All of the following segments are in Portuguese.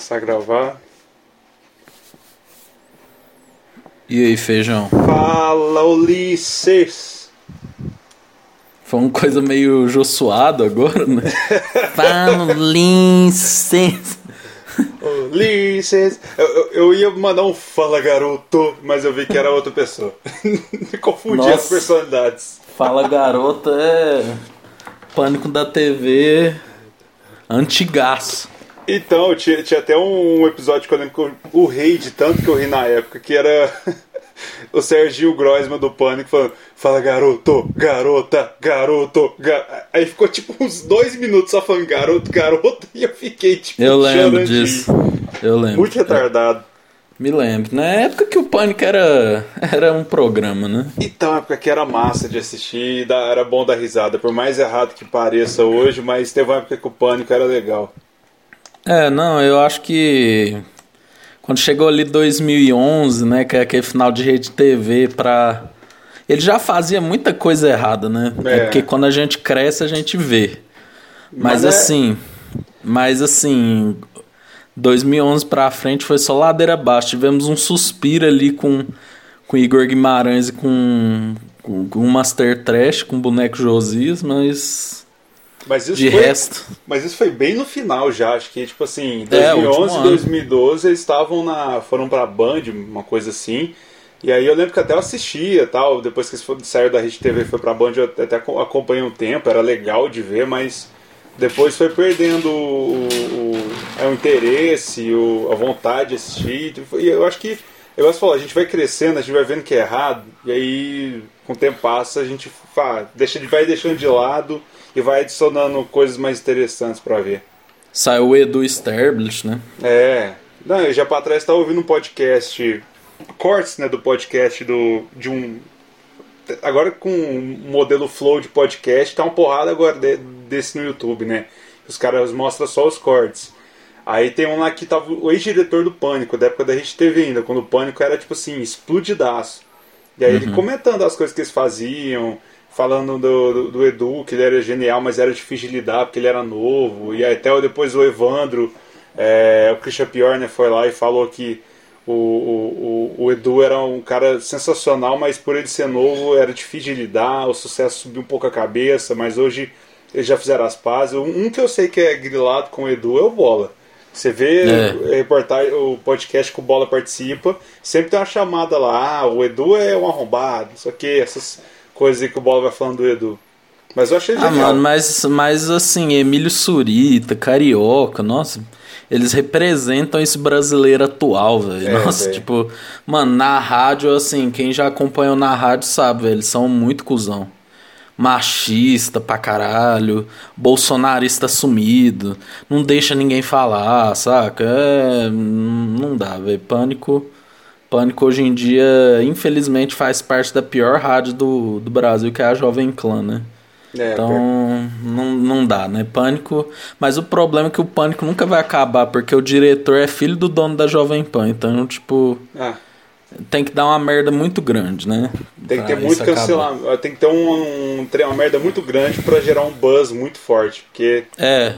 começar a gravar. E aí, feijão? Fala, Ulisses! Foi uma coisa meio josuado agora, né? Fala, Ulisses! Ulisses! Eu, eu, eu, ia mandar um fala, garoto, mas eu vi que era outra pessoa. Confundi Nossa. as personalidades. Fala, garota é. Pânico da TV antigaço. Então, tinha, tinha até um episódio que eu lembro que o rei de tanto que eu ri na época, que era o Serginho Groisman do Pânico falando: Fala garoto, garota, garoto. Gar... Aí ficou tipo uns dois minutos só falando garoto, garoto, e eu fiquei tipo. Eu lembro disso. Eu lembro. Muito retardado. Me lembro. Na época que o Pânico era, era um programa, né? Então, época que era massa de assistir, era bom dar risada. Por mais errado que pareça hoje, mas teve uma época que o Pânico era legal. É, não, eu acho que quando chegou ali 2011, né, que é aquele final de rede TV pra... Ele já fazia muita coisa errada, né? É, é porque quando a gente cresce, a gente vê. Mas, mas é... assim... Mas assim, 2011 pra frente foi só ladeira abaixo. Tivemos um suspiro ali com, com Igor Guimarães e com, com, com Master Trash, com o boneco Josias, mas mas isso de foi, resto. Mas isso foi bem no final já, acho que tipo assim, 2011 e 2012 eles estavam na foram para Band, uma coisa assim. E aí eu lembro que até eu assistia, tal, depois que eles saíram da Rede TV foi pra Band, eu até acompanhei um tempo, era legal de ver, mas depois foi perdendo o, o, é, o interesse, o, a vontade de assistir. E eu acho que, eu gosto de falar, a gente vai crescendo, a gente vai vendo que é errado, e aí com o tempo passa, a gente fala, deixa, vai deixando de lado e vai adicionando coisas mais interessantes para ver. Saiu o Edu Sterblich, né? É. Não, eu já para trás estava ouvindo um podcast, cortes né, do podcast do, de um. Agora com um modelo flow de podcast, tá uma porrada agora de, desse no YouTube, né? Os caras mostram só os cortes. Aí tem um lá que tava o ex-diretor do Pânico, da época da Rede TV ainda, quando o Pânico era tipo assim, explodidaço. E aí uhum. ele comentando as coisas que eles faziam, falando do, do, do, Edu, que ele era genial, mas era difícil de lidar porque ele era novo. E até depois o Evandro, é, o Christian Piorner foi lá e falou que o, o, o, Edu era um cara sensacional, mas por ele ser novo era difícil de lidar, o sucesso subiu um pouco a cabeça, mas hoje eles já fizeram as pazes. Um que eu sei que é grilado com o Edu é o Bola. Você vê é. reportagem, o podcast que o Bola participa, sempre tem uma chamada lá, ah, o Edu é um arrombado, não sei o que, essas coisa que o Bola vai falando do Edu. Mas eu achei ah, genial. Ah, mano, mas, mas assim, Emílio Surita, Carioca, nossa, eles representam esse brasileiro atual, velho. É, nossa, véio. tipo, mano, na rádio, assim, quem já acompanhou na rádio sabe, velho, eles são muito cuzão. Machista pra caralho, bolsonarista sumido, não deixa ninguém falar, saca? É, não dá, velho. Pânico Pânico hoje em dia, infelizmente, faz parte da pior rádio do, do Brasil, que é a Jovem Clã, né? É, então, não, não dá, né? Pânico. Mas o problema é que o pânico nunca vai acabar, porque o diretor é filho do dono da Jovem Pan. Então, tipo. Ah. Tem que dar uma merda muito grande, né? Tem que ter muito cancelamento. Tem que ter um, um, uma merda muito grande para gerar um buzz muito forte. Porque. É.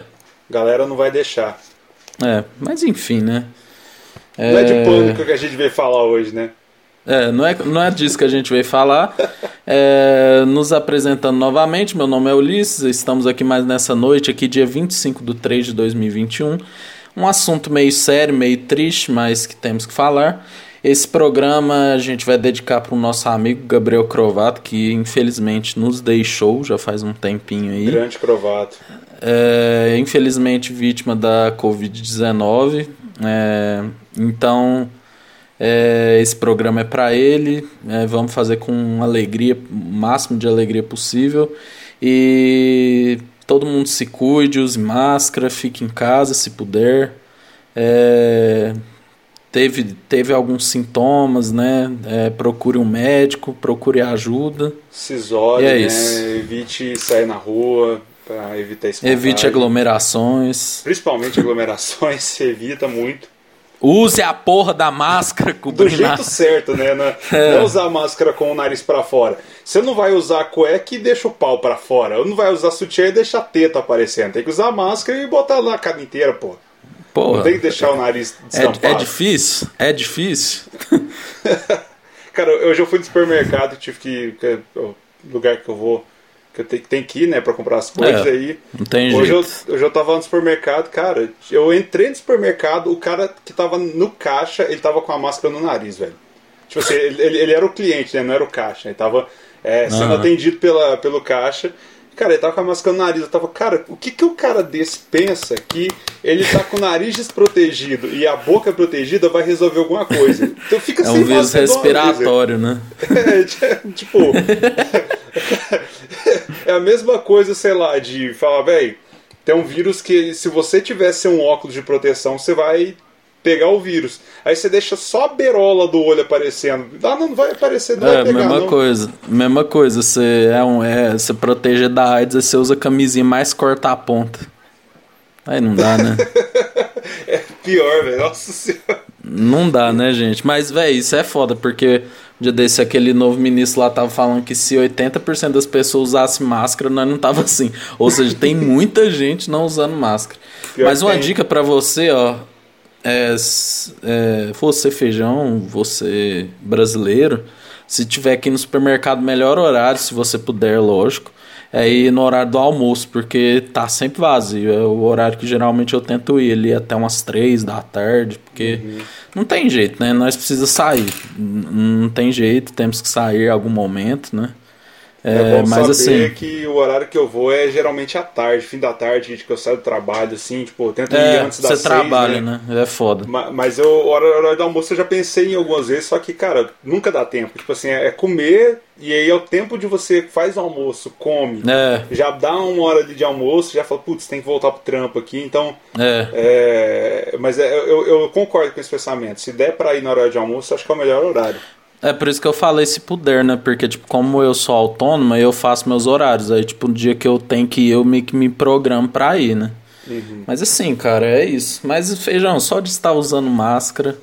A galera não vai deixar. É, mas enfim, né? Não é de é. pânico que a gente veio falar hoje, né? É, não é, não é disso que a gente veio falar. É, nos apresentando novamente, meu nome é Ulisses, estamos aqui mais nessa noite, aqui dia 25 de 3 de 2021. Um assunto meio sério, meio triste, mas que temos que falar. Esse programa a gente vai dedicar para o nosso amigo Gabriel Crovato, que infelizmente nos deixou já faz um tempinho aí. Grande Crovato. É, infelizmente vítima da Covid-19. É, então, é, esse programa é para ele. É, vamos fazer com alegria, o máximo de alegria possível. E todo mundo se cuide, use máscara, fique em casa se puder. É, teve, teve alguns sintomas, né? É, procure um médico, procure ajuda. Se isole, é né? Evite sair na rua para evitar esse Evite aglomerações. Principalmente aglomerações, se evita muito. Use a porra da máscara Do jeito certo, né? Não, é. não usar a máscara com o nariz para fora. Você não vai usar a cueca e deixa o pau para fora. Ou não vai usar sutiã e deixa a teta aparecendo. Tem que usar a máscara e botar lá a cara inteira, pô. Porra, tem que deixar o nariz destampado. É, é difícil? É difícil? Cara, hoje eu fui no supermercado, tive que. que o lugar que eu vou. Que eu tenho, tenho que ir, né, pra comprar as coisas é, aí. Não tem hoje jeito. Eu, hoje eu tava no supermercado, cara. Eu entrei no supermercado, o cara que tava no caixa, ele tava com a máscara no nariz, velho. Tipo assim, ele, ele, era o cliente, né? Não era o caixa. Ele tava é, sendo atendido pela, pelo caixa. Cara, ele tava com a máscara no nariz. Eu tava, cara, o que, que o cara desse pensa que ele tá com o nariz desprotegido e a boca protegida vai resolver alguma coisa? Então fica é um vírus respiratório, né? É, tipo. é a mesma coisa, sei lá, de falar, velho, tem um vírus que se você tivesse um óculos de proteção, você vai pegar o vírus. Aí você deixa só a berola do olho aparecendo. Ah, não vai aparecer, não é, vai pegar, mesma não. coisa. Mesma coisa. Você é um, é, você proteger da AIDS, você usa camisinha mais corta a ponta. Aí não dá, né? é pior, velho. Nossa senhora. Não dá, né, gente? Mas, velho, isso é foda, porque um dia desse aquele novo ministro lá tava falando que se 80% das pessoas usassem máscara, nós não tava assim. Ou seja, tem muita gente não usando máscara. Pior Mas uma tem. dica para você, ó, é, é, você feijão, você brasileiro, se tiver aqui no supermercado, melhor horário, se você puder, lógico, é ir no horário do almoço, porque tá sempre vazio. É o horário que geralmente eu tento ir ali até umas três da tarde, porque uhum. não tem jeito, né? Nós precisamos sair. Não tem jeito, temos que sair em algum momento, né? É, é bom mas saber assim, que o horário que eu vou é geralmente à tarde, fim da tarde, que eu saio do trabalho, assim, tipo, eu tento é, ir antes das Você trabalha, né? né? É foda. Mas, mas eu, hora, hora do almoço eu já pensei em algumas vezes, só que, cara, nunca dá tempo. Tipo assim, é comer, e aí é o tempo de você faz o almoço, come, é. já dá uma hora de almoço, já fala, putz, tem que voltar pro trampo aqui, então. É. é mas é, eu, eu concordo com esse pensamento. Se der pra ir na hora de almoço, acho que é o melhor horário. É por isso que eu falei se puder, né? Porque, tipo, como eu sou autônoma, eu faço meus horários. Aí, tipo, no dia que eu tenho que ir, eu meio que me programo pra ir, né? Uhum. Mas assim, cara, é isso. Mas, feijão, só de estar usando máscara,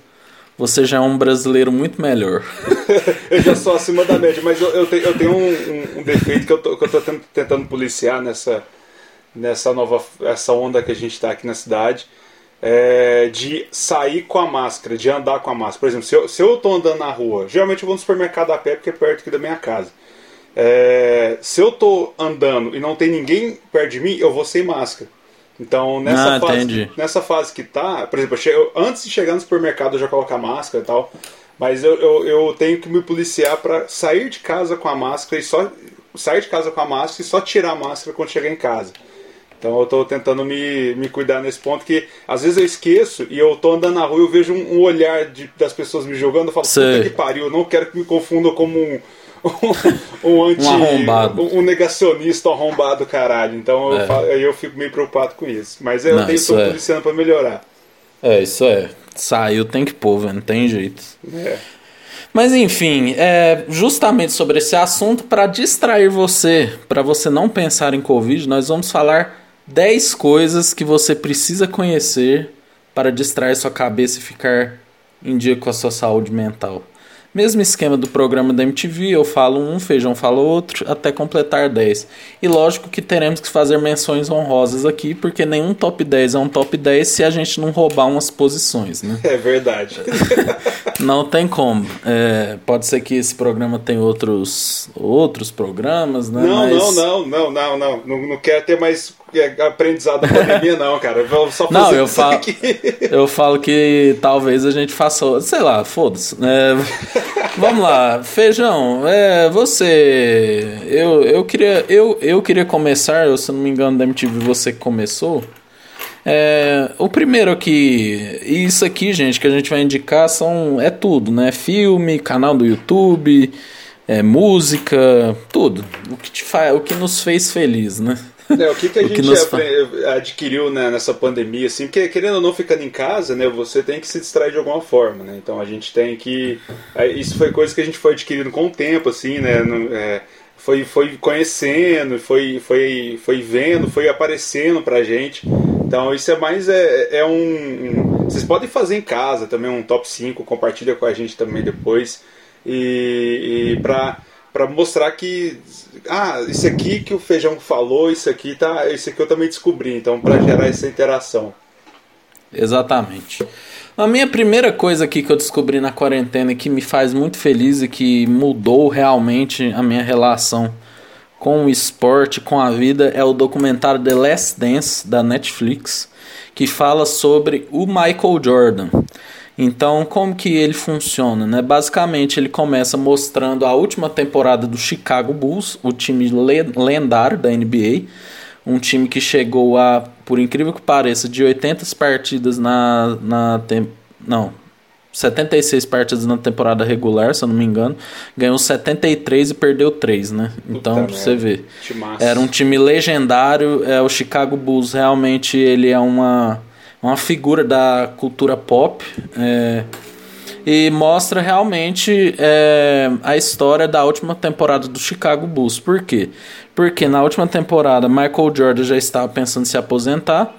você já é um brasileiro muito melhor. eu já sou acima da média, mas eu, eu, tenho, eu tenho um, um, um, defeito que eu tô, que eu tô tentando policiar nessa, nessa nova essa onda que a gente tá aqui na cidade é, de sair com a máscara, de andar com a máscara. Por exemplo, se eu, se eu tô andando na rua, geralmente eu vou no supermercado a pé porque é perto aqui da minha casa. É, se eu tô andando e não tem ninguém perto de mim, eu vou sem máscara. Então, nessa, ah, fase, nessa fase que tá, por exemplo, eu, antes de chegar no supermercado eu já coloco a máscara e tal, mas eu, eu, eu tenho que me policiar para sair de casa com a máscara e só sair de casa com a máscara e só tirar a máscara quando chegar em casa. Então eu estou tentando me, me cuidar nesse ponto que às vezes eu esqueço e eu estou andando na rua e eu vejo um, um olhar de, das pessoas me jogando eu falo, Sei. puta que pariu, eu não quero que me confundam como um, um, um anti. Um arrombado. Um, um negacionista arrombado, caralho. Então é. eu, falo, eu fico meio preocupado com isso. Mas eu não, tenho estou é. policiando para melhorar. É, isso é. Saiu tem que pôr, velho, não tem jeito. É. Mas enfim, é justamente sobre esse assunto, para distrair você, para você não pensar em Covid, nós vamos falar 10 coisas que você precisa conhecer para distrair sua cabeça e ficar em dia com a sua saúde mental. Mesmo esquema do programa da MTV, eu falo um, feijão fala outro, até completar 10. E lógico que teremos que fazer menções honrosas aqui, porque nenhum top 10 é um top 10 se a gente não roubar umas posições, né? É verdade. não tem como. É, pode ser que esse programa tenha outros, outros programas, né? Não, Mas... não, não, não, não, não. Não, não quero ter mais aprendizado da pandemia, não, cara. Vou só não, eu falo, aqui. eu falo que talvez a gente faça, sei lá, foda-se. É, vamos lá, feijão. É, você, eu, eu queria, eu, eu queria começar. Eu, se não me engano, da MTV você que começou. É, o primeiro aqui, isso aqui, gente, que a gente vai indicar são é tudo, né? Filme, canal do YouTube, é, música, tudo. O que te faz, o que nos fez feliz, né? É, o que, que a o gente que adquiriu né, nessa pandemia, assim, porque querendo ou não ficando em casa, né, você tem que se distrair de alguma forma, né? Então a gente tem que. Isso foi coisa que a gente foi adquirindo com o tempo, assim, né? É, foi, foi conhecendo, foi, foi, foi vendo, foi aparecendo pra gente. Então isso é mais é, é um, um, Vocês podem fazer em casa também um top 5, compartilha com a gente também depois. E, e pra para mostrar que ah, isso aqui que o feijão falou, isso aqui tá, isso aqui eu também descobri, então para gerar essa interação. Exatamente. A minha primeira coisa aqui que eu descobri na quarentena que me faz muito feliz e que mudou realmente a minha relação com o esporte, com a vida, é o documentário The Last Dance da Netflix, que fala sobre o Michael Jordan. Então, como que ele funciona? Né? Basicamente, ele começa mostrando a última temporada do Chicago Bulls, o time lendário da NBA, um time que chegou a, por incrível que pareça, de 80 partidas na, na tem, não, 76 partidas na temporada regular, se eu não me engano, ganhou 73 e perdeu 3, né? Então, pra você ver. Era um time legendário, é o Chicago Bulls realmente ele é uma uma figura da cultura pop. É, e mostra realmente é, a história da última temporada do Chicago Bulls. Por quê? Porque na última temporada Michael Jordan já estava pensando em se aposentar.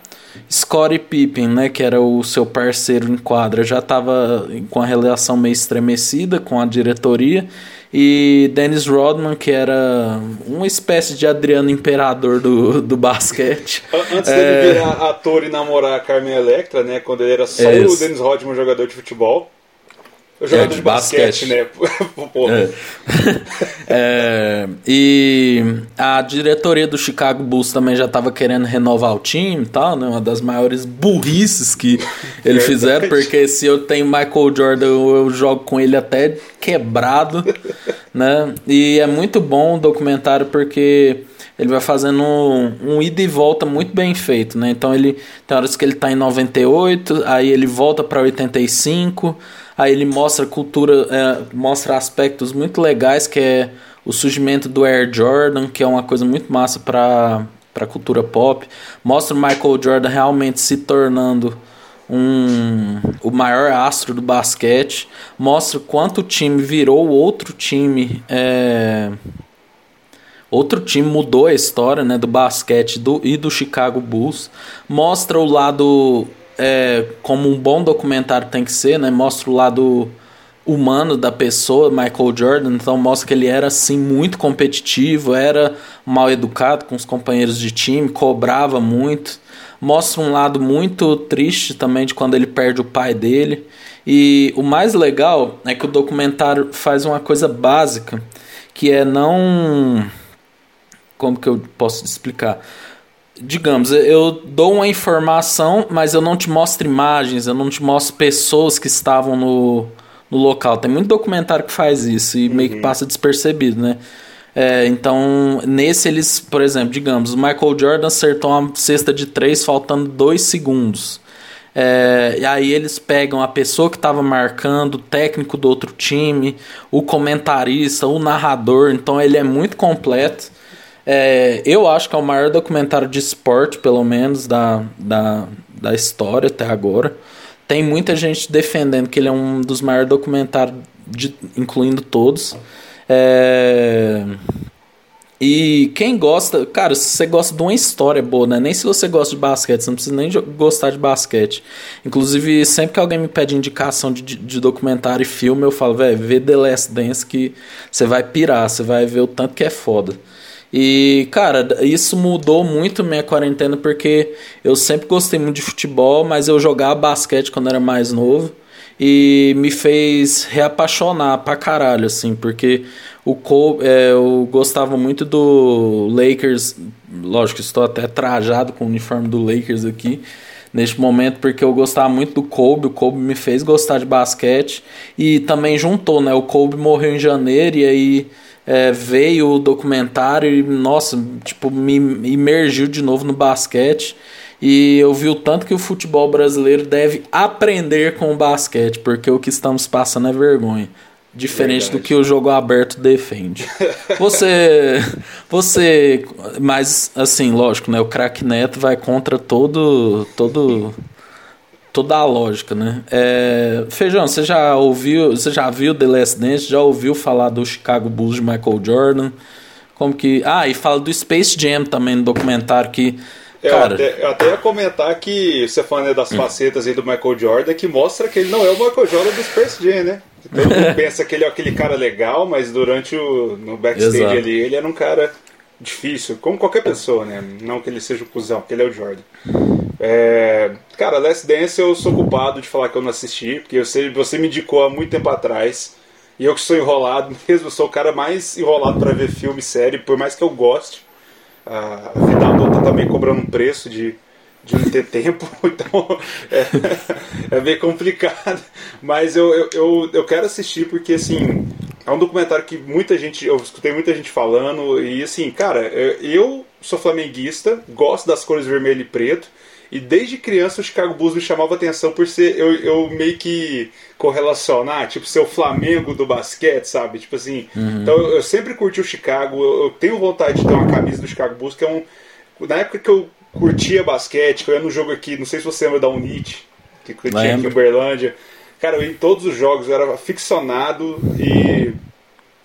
Scottie Pippen, né, que era o seu parceiro em quadra, já estava com a relação meio estremecida com a diretoria e Dennis Rodman, que era uma espécie de Adriano Imperador do, do basquete. Antes dele é... virar ator e namorar a Carmen Electra, né? Quando ele era só o Dennis Rodman, jogador de futebol. Eu jogador é, de, de basquete, basquete, né? é. é, e a diretoria do Chicago Bulls também já estava querendo renovar o time e tal, né? Uma das maiores burrices que eles fizeram, porque se eu tenho Michael Jordan, eu jogo com ele até quebrado, né? E é muito bom o documentário porque ele vai fazendo um, um ida e volta muito bem feito, né? Então ele tem horas que ele está em 98, aí ele volta para 85, Aí ele mostra cultura, é, mostra aspectos muito legais, que é o surgimento do Air Jordan, que é uma coisa muito massa para a cultura pop. Mostra o Michael Jordan realmente se tornando um, o maior astro do basquete. Mostra quanto o time virou outro time. É, outro time mudou a história né, do basquete do, e do Chicago Bulls. Mostra o lado é, como um bom documentário tem que ser, né? Mostra o lado humano da pessoa, Michael Jordan, então mostra que ele era assim muito competitivo, era mal educado com os companheiros de time, cobrava muito. Mostra um lado muito triste também de quando ele perde o pai dele. E o mais legal é que o documentário faz uma coisa básica, que é não como que eu posso explicar? digamos, eu dou uma informação, mas eu não te mostro imagens, eu não te mostro pessoas que estavam no, no local. Tem muito documentário que faz isso e uhum. meio que uhum. passa despercebido, né? É, então, nesse eles, por exemplo, digamos, o Michael Jordan acertou uma cesta de três faltando dois segundos. É, e aí eles pegam a pessoa que estava marcando, o técnico do outro time, o comentarista, o narrador. Então ele é muito completo. É, eu acho que é o maior documentário de esporte, pelo menos, da, da, da história até agora. Tem muita gente defendendo que ele é um dos maiores documentários, de, incluindo todos. É... E quem gosta, cara, se você gosta de uma história boa, né? Nem se você gosta de basquete, você não precisa nem gostar de basquete. Inclusive, sempre que alguém me pede indicação de, de documentário e filme, eu falo, velho, vê The Last Dance que você vai pirar, você vai ver o tanto que é foda. E, cara, isso mudou muito minha quarentena porque eu sempre gostei muito de futebol, mas eu jogava basquete quando era mais novo e me fez reapaixonar pra caralho, assim, porque o Kobe, é, eu gostava muito do Lakers, lógico, estou até trajado com o uniforme do Lakers aqui neste momento porque eu gostava muito do Kobe, o Kobe me fez gostar de basquete e também juntou, né? O Kobe morreu em janeiro e aí é, veio o documentário e, nossa, tipo, me imergiu de novo no basquete. E eu vi o tanto que o futebol brasileiro deve aprender com o basquete, porque o que estamos passando é vergonha. Diferente Verdade. do que o jogo aberto defende. Você. Você. Mas, assim, lógico, né? O craque Neto vai contra todo. todo toda a lógica, né? É, Feijão, você já ouviu, você já viu The Last Dance? Já ouviu falar do Chicago Bulls de Michael Jordan? Como que... Ah, e fala do Space Jam também no documentário que... Eu, cara... até, eu até ia comentar que você falando das hum. facetas aí do Michael Jordan, que mostra que ele não é o Michael Jordan do Space Jam, né? Todo mundo pensa que ele é aquele cara legal, mas durante o no backstage Exato. ali, ele era um cara difícil, como qualquer pessoa, né? Não que ele seja o cuzão, porque ele é o Jordan. É, cara, Last Dance eu sou culpado de falar que eu não assisti, porque você, você me indicou há muito tempo atrás. E eu que sou enrolado mesmo, eu sou o cara mais enrolado para ver filme série, por mais que eu goste. A vida adulta também tá cobrando um preço de, de não ter tempo, então é, é bem complicado. Mas eu, eu, eu, eu, quero assistir porque, assim, é um documentário que muita gente, eu escutei muita gente falando, e assim, cara, eu sou flamenguista, gosto das cores vermelho e preto, e desde criança o Chicago Bulls me chamava atenção por ser, eu, eu meio que correlacionar, tipo, ser o Flamengo do basquete, sabe? Tipo assim, uhum. então eu, eu, sempre curti o Chicago, eu, eu tenho vontade de ter uma camisa do Chicago Bulls, que é um... Na época que eu curtia basquete, que eu ia no jogo aqui, não sei se você lembra da Unite, que tinha aqui em Uberlândia. Cara, eu ia em todos os jogos, eu era aficionado e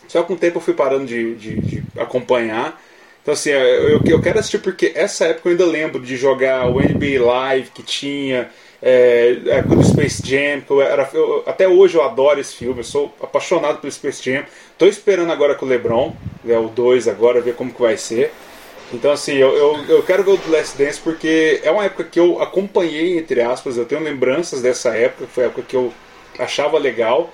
só com o tempo eu fui parando de, de, de acompanhar. Então, assim, eu, eu quero assistir porque essa época eu ainda lembro de jogar o NBA Live que tinha, é, a época do Space Jam, que eu era, eu, até hoje eu adoro esse filme, eu sou apaixonado pelo Space Jam. Tô esperando agora com o LeBron, é o 2 agora, ver como que vai ser. Então, assim, eu, eu, eu, quero ver o The Last Dance porque é uma época que eu acompanhei, entre aspas, eu tenho lembranças dessa época, foi a época que eu achava legal.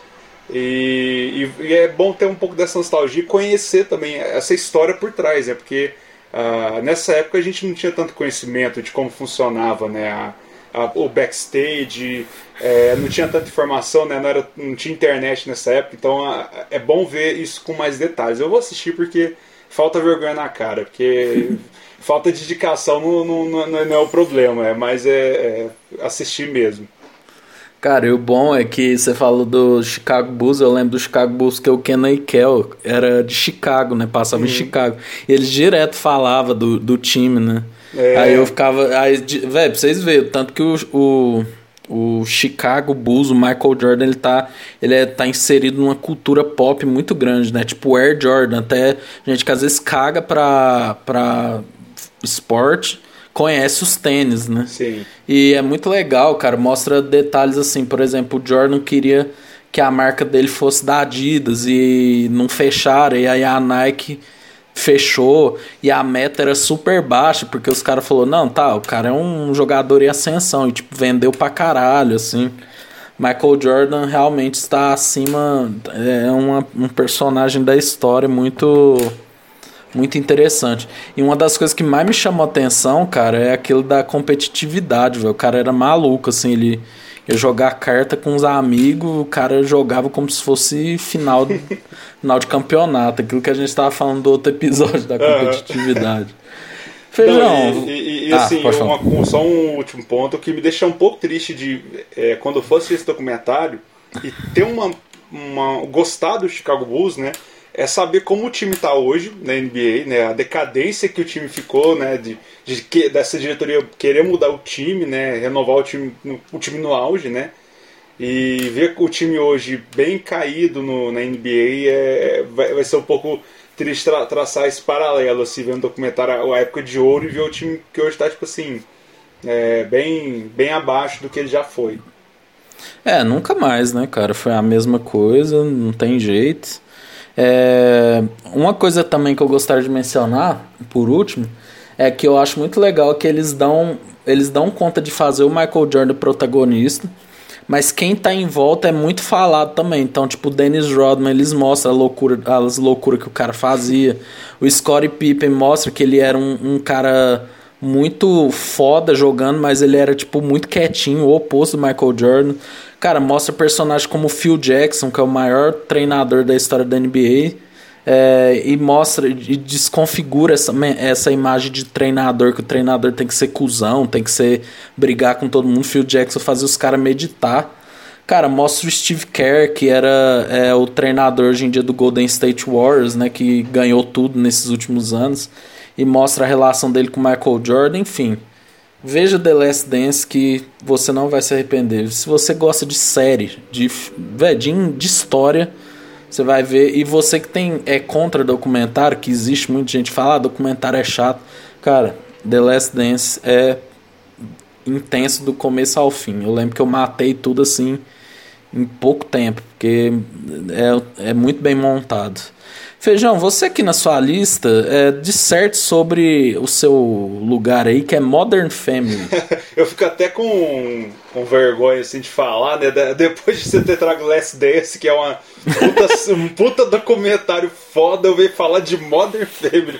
E, e, e é bom ter um pouco dessa nostalgia e conhecer também essa história por trás, né? Porque uh, nessa época a gente não tinha tanto conhecimento de como funcionava né? A, a, o backstage, é, não tinha tanta informação, né? não, era, não tinha internet nessa época, então a, é bom ver isso com mais detalhes. Eu vou assistir porque falta vergonha na cara, porque falta de dedicação não, não, não, não é o problema, é, mas é, é, assistir mesmo. Cara, e o bom é que você falou do Chicago Bulls, eu lembro do Chicago Bulls que o Kenan Kel era de Chicago, né? Passava uhum. em Chicago. E eles direto falava do, do time, né? É. Aí eu ficava. Aí, velho, pra vocês verem, tanto que o, o o Chicago Bulls, o Michael Jordan, ele tá, ele é, tá inserido numa cultura pop muito grande, né? Tipo o Air Jordan, até gente que às vezes caga pra, pra esporte, conhece os tênis, né? Sim. E é muito legal, cara, mostra detalhes assim, por exemplo, o Jordan queria que a marca dele fosse da Adidas e não fecharam, e aí a Nike fechou e a meta era super baixa, porque os caras falaram, não, tá, o cara é um jogador em ascensão, e tipo, vendeu pra caralho, assim. Michael Jordan realmente está acima, é uma, um personagem da história muito muito interessante. E uma das coisas que mais me chamou a atenção, cara, é aquilo da competitividade, velho. O cara era maluco, assim, ele ia jogar carta com os amigos, o cara jogava como se fosse final, final de campeonato, aquilo que a gente estava falando do outro episódio da competitividade. Feijão. Não, e, e, e ah, assim, uma, só um último ponto que me deixa um pouco triste de é, quando eu fosse esse documentário e ter uma, uma gostar do Chicago Bulls, né? É saber como o time está hoje na NBA, né? A decadência que o time ficou, né? De, de que, dessa diretoria querer mudar o time, né? Renovar o time, o time no auge, né? E ver o time hoje bem caído no, na NBA é, vai, vai ser um pouco triste tra, traçar esse paralelo, assim, vendo um documentário a época de ouro e ver o time que hoje está, tipo assim, é, bem, bem abaixo do que ele já foi. É, nunca mais, né, cara? Foi a mesma coisa, não tem jeito. É, uma coisa também que eu gostaria de mencionar, por último, é que eu acho muito legal que eles dão, eles dão conta de fazer o Michael Jordan protagonista, mas quem tá em volta é muito falado também. Então, tipo, o Dennis Rodman, eles mostram a loucura, as loucuras que o cara fazia. O Scottie Pippen mostra que ele era um, um cara muito foda jogando, mas ele era, tipo, muito quietinho, o oposto do Michael Jordan. Cara, mostra personagens como Phil Jackson, que é o maior treinador da história da NBA. É, e mostra e desconfigura essa, essa imagem de treinador, que o treinador tem que ser cuzão, tem que ser brigar com todo mundo. Phil Jackson fazia os caras meditar. Cara, mostra o Steve Kerr, que era é, o treinador hoje em dia do Golden State Warriors, né, que ganhou tudo nesses últimos anos. E mostra a relação dele com o Michael Jordan, enfim. Veja The Last Dance que você não vai se arrepender. Se você gosta de série, de, de, de história, você vai ver. E você que tem é contra documentário, que existe muita gente fala, ah, documentário é chato. Cara, The Last Dance é intenso do começo ao fim. Eu lembro que eu matei tudo assim em pouco tempo, porque é, é muito bem montado. Feijão, você aqui na sua lista é, disserte sobre o seu lugar aí, que é Modern Family. eu fico até com, com vergonha assim, de falar, né? Depois de você ter trago Last Dance, que é uma puta, um puta documentário foda, eu venho falar de Modern Family.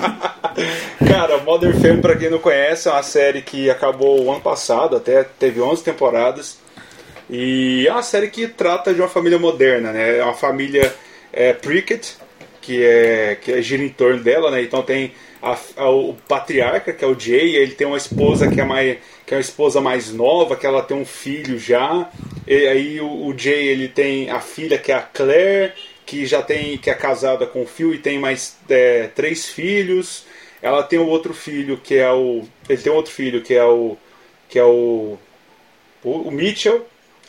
Cara, Modern Family, pra quem não conhece, é uma série que acabou o ano passado, até teve 11 temporadas. E é uma série que trata de uma família moderna, né? É uma família é, Prickett, que é que é, gira em torno dela, né? Então tem a, a, o patriarca, que é o Jay, ele tem uma esposa que é mais que é uma esposa mais nova, que ela tem um filho já. E aí o, o Jay ele tem a filha que é a Claire, que já tem que é casada com o Phil e tem mais é, três filhos. Ela tem o outro filho que é o ele tem outro filho que é o que é o o, o Mitchell,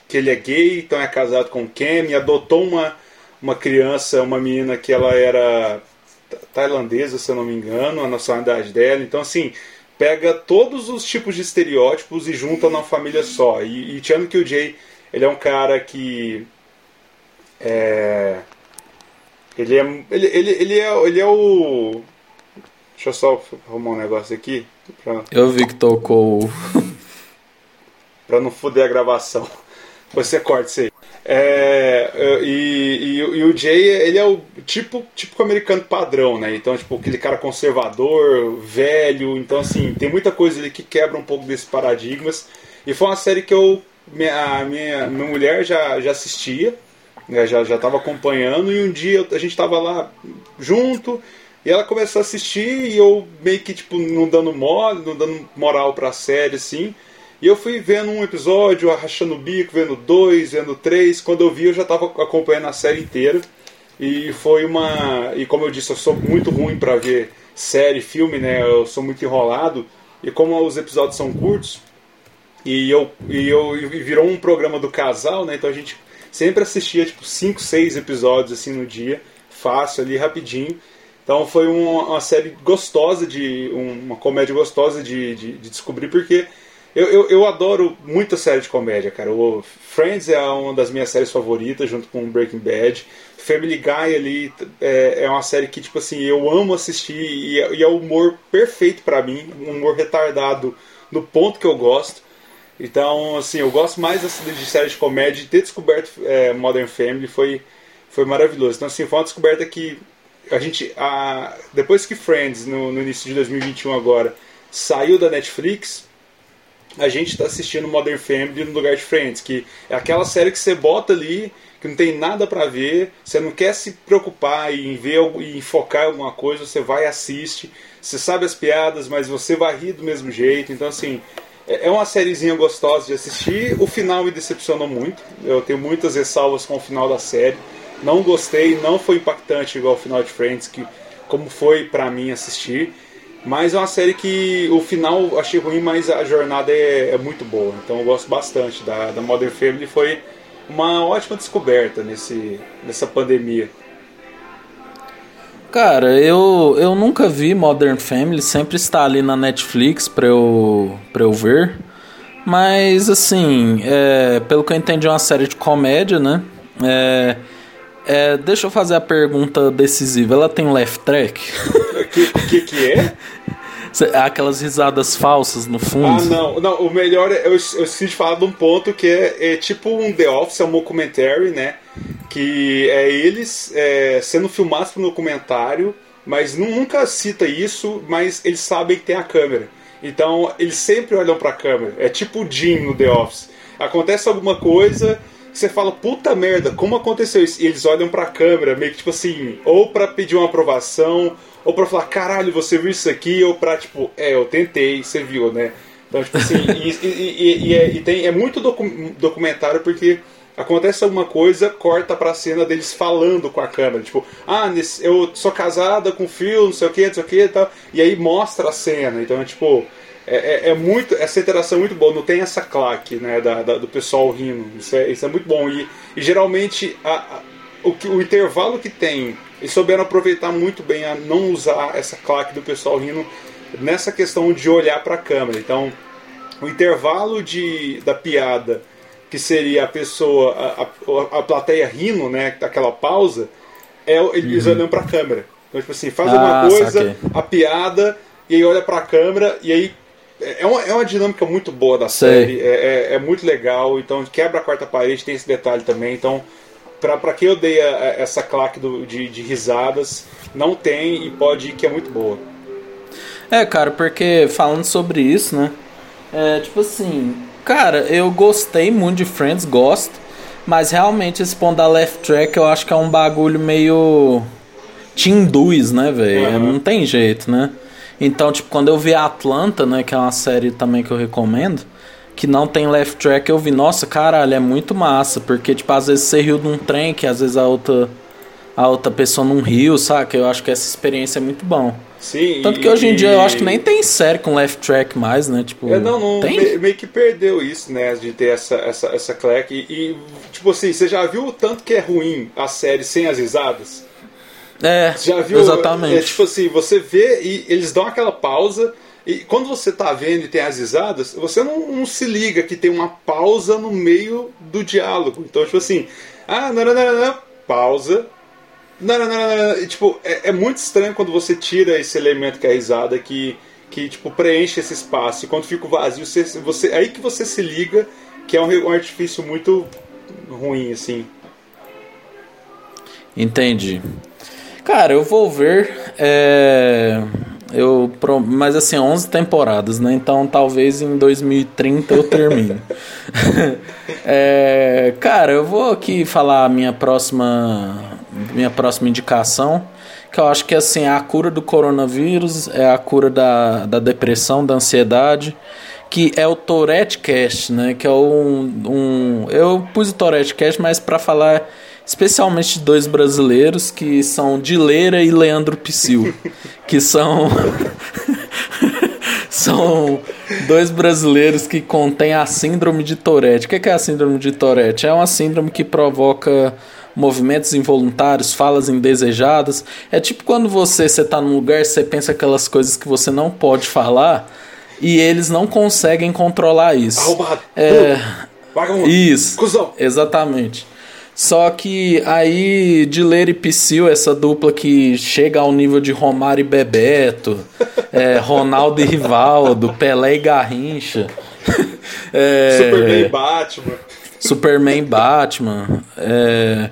que ele é gay, então é casado com Cam e adotou uma uma criança, uma menina que ela era tailandesa, se eu não me engano, a nacionalidade dela. Então, assim, pega todos os tipos de estereótipos e junta numa família só. E, e tirando que o Jay, ele é um cara que. É, ele, é, ele, ele, ele, é, ele é o. Deixa eu só arrumar um negócio aqui. Pra, eu vi que tocou. pra não foder a gravação. Você corta isso aí. É, é, e, e, e, o Jay, ele é o tipo, tipo americano padrão, né? Então, tipo, aquele cara conservador, velho. Então, assim, tem muita coisa ali que quebra um pouco desses paradigmas. E foi uma série que eu, minha, minha, minha mulher já, já assistia, né? já estava acompanhando. E um dia a gente estava lá junto. E ela começou a assistir e eu meio que, tipo, não dando mole, não dando moral pra série, assim. E eu fui vendo um episódio, arrachando o bico, vendo dois, vendo três. Quando eu vi, eu já estava acompanhando a série inteira. E foi uma. E como eu disse, eu sou muito ruim para ver série, filme, né? Eu sou muito enrolado. E como os episódios são curtos, e eu, e eu e virou um programa do casal, né? Então a gente sempre assistia tipo 5, 6 episódios assim no dia, fácil ali, rapidinho. Então foi uma, uma série gostosa de. uma comédia gostosa de, de, de descobrir, porque eu, eu, eu, adoro muita série de comédia, cara. O Friends é uma das minhas séries favoritas, junto com Breaking Bad. Family Guy ali é, é uma série que, tipo assim, eu amo assistir e é, e é o humor perfeito para mim, um humor retardado no ponto que eu gosto. Então, assim, eu gosto mais assim, de séries de comédia e ter descoberto é, Modern Family foi, foi maravilhoso. Então, assim, foi uma descoberta que a gente, a, depois que Friends, no, no início de 2021 agora, saiu da Netflix, a gente está assistindo Modern Family no lugar de Friends, que é aquela série que você bota ali, que não tem nada para ver, você não quer se preocupar em ver e focar em alguma coisa, você vai e assiste, você sabe as piadas, mas você vai rir do mesmo jeito, então assim, é, é uma sériezinha gostosa de assistir, o final me decepcionou muito, eu tenho muitas ressalvas com o final da série, não gostei, não foi impactante igual o final de Friends, que como foi para mim assistir, mas é uma série que o final achei ruim, mas a jornada é, é muito boa. Então eu gosto bastante da, da Modern Family. Foi uma ótima descoberta nesse, nessa pandemia. Cara, eu, eu nunca vi Modern Family, sempre está ali na Netflix pra eu, pra eu ver. Mas, assim, é, pelo que eu entendi, é uma série de comédia, né? É, é, deixa eu fazer a pergunta decisiva. Ela tem left track? O que, que, que é? Aquelas risadas falsas no fundo. Ah, não. não o melhor é. Eu, eu esqueci de falar de um ponto que é, é tipo um The Office, é um documentary, né? Que é eles é, sendo filmados para um documentário, mas nunca cita isso, mas eles sabem que tem a câmera. Então eles sempre olham para a câmera. É tipo o Jim no The Office. Acontece alguma coisa você fala, puta merda, como aconteceu isso? E eles olham pra câmera, meio que tipo assim, ou pra pedir uma aprovação, ou pra falar, caralho, você viu isso aqui, ou pra tipo, é, eu tentei, você viu, né? Então, tipo assim, e, e, e, é, e tem, é muito docu documentário porque acontece alguma coisa, corta pra cena deles falando com a câmera, tipo, ah, eu sou casada com filho, não sei o que, não sei o que e tal, e aí mostra a cena, então é tipo é, é, é, muito essa interação é muito boa não tem essa claque né da, da, do pessoal rindo isso é, isso é muito bom e, e geralmente a, a, o, que, o intervalo que tem eles souberam aproveitar muito bem a não usar essa claque do pessoal rindo nessa questão de olhar para a câmera então o intervalo de da piada que seria a pessoa a, a, a plateia rindo né aquela pausa é eles uhum. olhando pra câmera. Então, tipo assim, faz ah, alguma coisa, saquei. a piada, e aí olha pra câmera, e aí é uma, é uma dinâmica muito boa da série, é, é, é, muito legal, então quebra a quarta parede, tem esse detalhe também, então pra, pra quem odeia essa claque do, de, de risadas, não tem e pode ir que é muito boa. É, cara, porque falando sobre isso, né? É, tipo assim, cara, eu gostei muito de Friends, gosto, mas realmente esse ponto da left track eu acho que é um bagulho meio. te induz, né, velho? Uhum. Não tem jeito, né? Então, tipo, quando eu vi Atlanta, né, que é uma série também que eu recomendo, que não tem left track, eu vi, nossa, caralho, é muito massa, porque, tipo, às vezes você riu de um trem que às vezes a outra, a outra pessoa não riu, saca? Eu acho que essa experiência é muito bom. Sim. Tanto que hoje em dia eu acho que nem tem série com left track mais, né? Tipo, é, não, não tem? meio que perdeu isso, né? De ter essa, essa, essa clack. E, e, tipo assim, você já viu o tanto que é ruim a série sem as risadas? É, já viu? exatamente. É, tipo assim, você vê e eles dão aquela pausa. E quando você tá vendo e tem as risadas, você não, não se liga que tem uma pausa no meio do diálogo. Então, tipo assim, ah, não, não, não, não, pausa, não, não, não, não, não. Tipo, é, é, muito estranho quando você tira esse elemento que é a risada que, que tipo, preenche esse espaço. E quando fica vazio, você, você, é aí que você se liga que é um, um artifício muito ruim, assim. Entendi. Cara, eu vou ver. É... Eu, mas assim, 11 temporadas, né? Então talvez em 2030 eu termine. é, cara, eu vou aqui falar a minha próxima minha próxima indicação, que eu acho que assim, é a cura do coronavírus, é a cura da, da depressão, da ansiedade, que é o Tourette Cast, né? Que é um, um eu pus o Tourette Cast, mas para falar especialmente de dois brasileiros que são Dileira e Leandro Psyu, que são são dois brasileiros que contêm a síndrome de Tourette. O que é a síndrome de Tourette? É uma síndrome que provoca movimentos involuntários, falas indesejadas. É tipo quando você está num lugar, você pensa aquelas coisas que você não pode falar e eles não conseguem controlar isso. Arrombado. É, Vagabundo. Isso. Cusão. Exatamente. Só que aí Dileira e Psyu, essa dupla que chega ao nível de Romário e Bebeto, é, Ronaldo e Rivaldo, Pelé e Garrincha. É, Superman e Batman. Superman e Batman. É,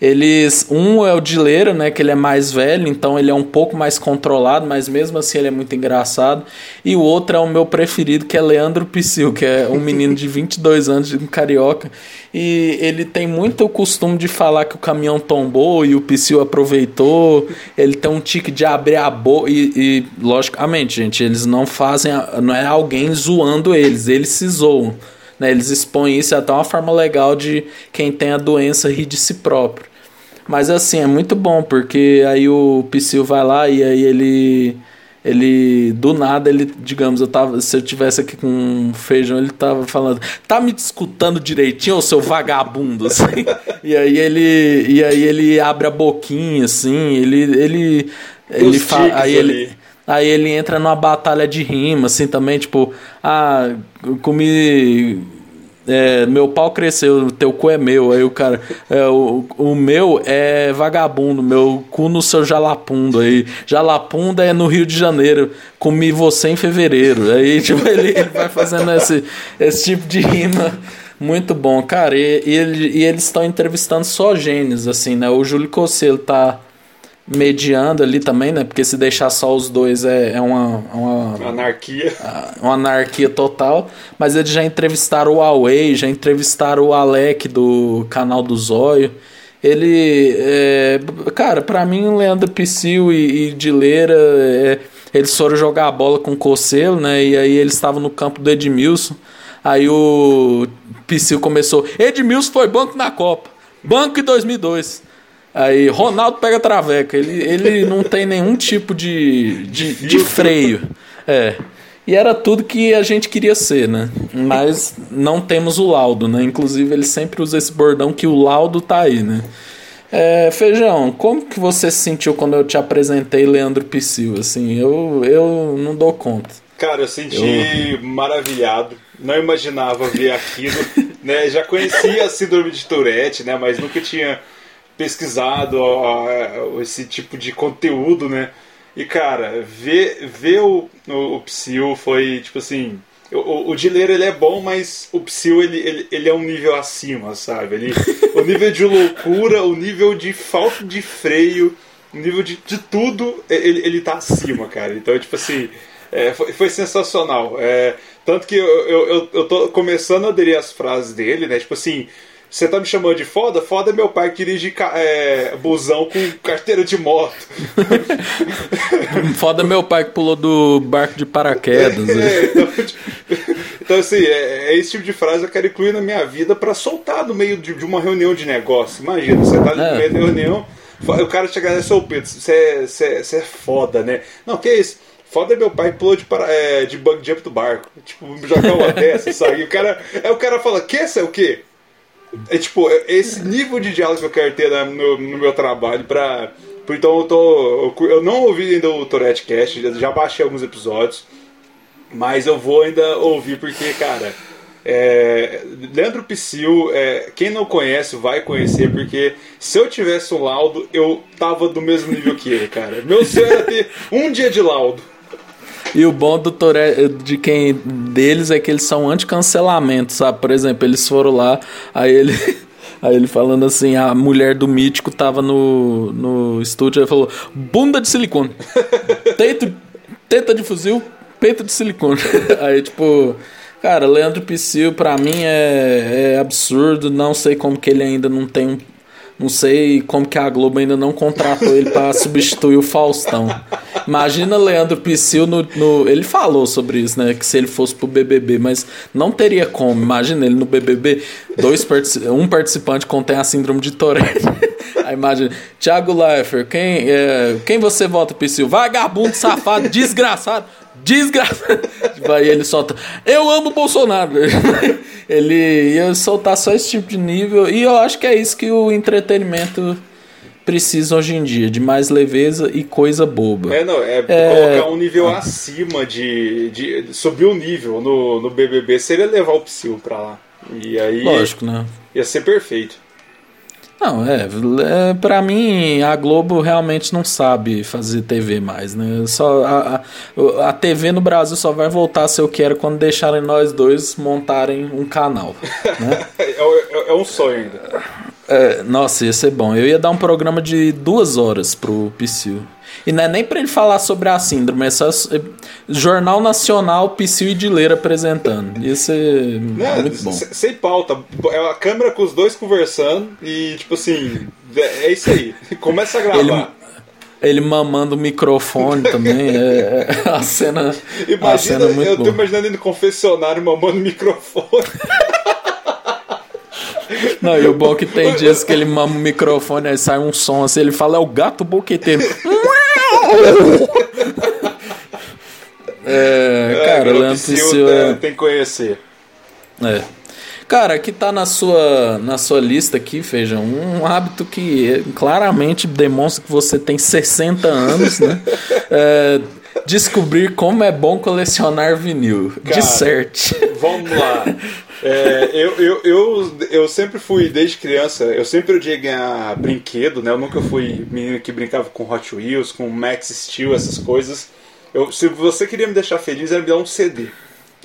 eles. Um é o Dileira, né? Que ele é mais velho, então ele é um pouco mais controlado, mas mesmo assim ele é muito engraçado. E o outro é o meu preferido, que é Leandro Psyu, que é um menino de 22 anos, de um carioca. E ele tem muito o costume de falar que o caminhão tombou e o Psyu aproveitou. Ele tem um tique de abrir a boca. E, e, logicamente, gente, eles não fazem. Não é alguém zoando eles, eles se zoam. Né? Eles expõem isso é até uma forma legal de quem tem a doença rir de si próprio. Mas assim, é muito bom, porque aí o Psyu vai lá e aí ele. Ele, do nada, ele, digamos, eu tava, se eu tivesse aqui com um feijão, ele tava falando, tá me escutando direitinho, seu vagabundo, assim. e aí ele, e aí ele abre a boquinha, assim, ele, ele, ele fala, aí ele, Aí ele entra numa batalha de rima, assim, também, tipo, ah, comi. É, meu pau cresceu, teu cu é meu. Aí o cara, é, o, o meu é vagabundo, meu cu no seu jalapundo. Aí, jalapunda é no Rio de Janeiro, comi você em fevereiro. Aí, tipo, ele, ele vai fazendo esse, esse tipo de rima muito bom, cara. E, e, ele, e eles estão entrevistando só gênios, assim, né? O Júlio Cosselo tá mediando ali também, né? Porque se deixar só os dois é, é uma, é uma anarquia. Uma anarquia total. Mas eles já entrevistaram o Huawei, já entrevistaram o Alec do canal do Zóio. Ele. É, cara, para mim, o Leandro Psyu e, e Dileira. É, eles foram jogar a bola com o Cocelo, né? E aí eles estavam no campo do Edmilson. Aí o Psyu começou. Edmilson foi banco na Copa. Banco em 2002. Aí, Ronaldo pega traveca. Ele, ele não tem nenhum tipo de, de, de freio. É. E era tudo que a gente queria ser, né? Mas não temos o laudo, né? Inclusive, ele sempre usa esse bordão que o laudo tá aí, né? É, Feijão, como que você se sentiu quando eu te apresentei Leandro Psyu? Assim, eu, eu não dou conta. Cara, eu senti eu... maravilhado. Não imaginava ver aquilo. né? Já conhecia a síndrome de Tourette, né? Mas nunca tinha pesquisado ó, esse tipo de conteúdo, né? E cara, ver, ver o, o, o Psyu foi tipo assim. O, o Dileiro ele é bom, mas o Psyu ele, ele, ele é um nível acima, sabe? Ele, o nível de loucura, o nível de falta de freio, o nível de, de tudo, ele, ele tá acima, cara. Então, tipo assim, é, foi, foi sensacional. É, tanto que eu, eu, eu, tô começando a aderir as frases dele, né? Tipo assim, você tá me chamando de foda? Foda é meu pai que dirige é, busão com carteira de moto. foda é meu pai que pulou do barco de paraquedas. É, então, tipo, então, assim, é, é, esse tipo de frase eu quero incluir na minha vida para soltar no meio de, de, uma reunião de negócio. Imagina, você tá no é. meio da reunião, o cara chega e seu Pedro, você é, você, você é foda, né? Não, que é isso? Foda é meu pai pulou de, para, é, de bug jump do barco. Tipo, jogar uma dessa, sabe? E o cara, aí o cara fala, que essa é o quê? É tipo, é esse nível de diálogo que eu quero ter no, no meu trabalho pra. Então eu tô. Eu não ouvi ainda o Tourette Cast, já baixei alguns episódios. Mas eu vou ainda ouvir porque, cara. É, Leandro Psyu, é, quem não conhece vai conhecer, porque se eu tivesse um laudo, eu tava do mesmo nível que ele, cara. Meu sonho era ter um dia de laudo. E o bom do de quem deles é que eles são anti-cancelamento, sabe? Por exemplo, eles foram lá, aí ele. Aí ele falando assim, a mulher do mítico tava no, no estúdio e falou: bunda de silicone. Teito, teta de fuzil, peito de silicone. Aí, tipo, cara, Leandro Psyu pra mim é, é absurdo. Não sei como que ele ainda não tem um não sei como que a Globo ainda não contratou ele para substituir o Faustão. Imagina Leandro Psyu no, no, Ele falou sobre isso, né? Que se ele fosse pro BBB, mas não teria como. Imagina ele no BBB, dois um participante contém a síndrome de Tourette. Aí imagina, Thiago Leifert, quem, é, quem você vota, Psyu? Vagabundo, safado, desgraçado desgraça. Aí ele solta, eu amo Bolsonaro. ele ia soltar só esse tipo de nível. E eu acho que é isso que o entretenimento precisa hoje em dia, de mais leveza e coisa boba. É, não, é, é... colocar um nível acima de, de. subir o um nível no, no BBB seria levar o Psyu pra lá. E aí. Lógico, né? Ia ser perfeito. Não, é, é para mim a Globo realmente não sabe fazer TV mais, né? Só a, a, a, TV no Brasil só vai voltar a ser o que era quando deixarem nós dois montarem um canal, né? é, é, é, um sonho ainda. É, nossa, ia ser bom. Eu ia dar um programa de duas horas pro Psyu. E não é nem para ele falar sobre a síndrome, é só é, Jornal Nacional Psyu e Dileira apresentando. Isso é não, muito bom. Sem pauta. É a câmera com os dois conversando e, tipo assim, é, é isso aí. Começa a gravar. Ele ele mamando o microfone também. É, é, a cena. Imagina, a cena é muito eu tô imaginando ele no confessionário mamando o microfone. Não, e o bom é que tem dias que ele mama o microfone, aí sai um som assim, ele fala, é o gato boqueteiro. é, cara, é, Leandro Psyu é... tem que conhecer. É. Cara, que tá na sua, na sua lista aqui, Feijão, um hábito que claramente demonstra que você tem 60 anos, né? É, descobrir como é bom colecionar vinil. Cara, certo. Vamos lá. É, eu, eu, eu, eu sempre fui, desde criança, eu sempre odiei ganhar brinquedo, né? Eu nunca fui menino que brincava com Hot Wheels, com Max Steel, essas coisas. Eu, se você queria me deixar feliz, era me dar um CD.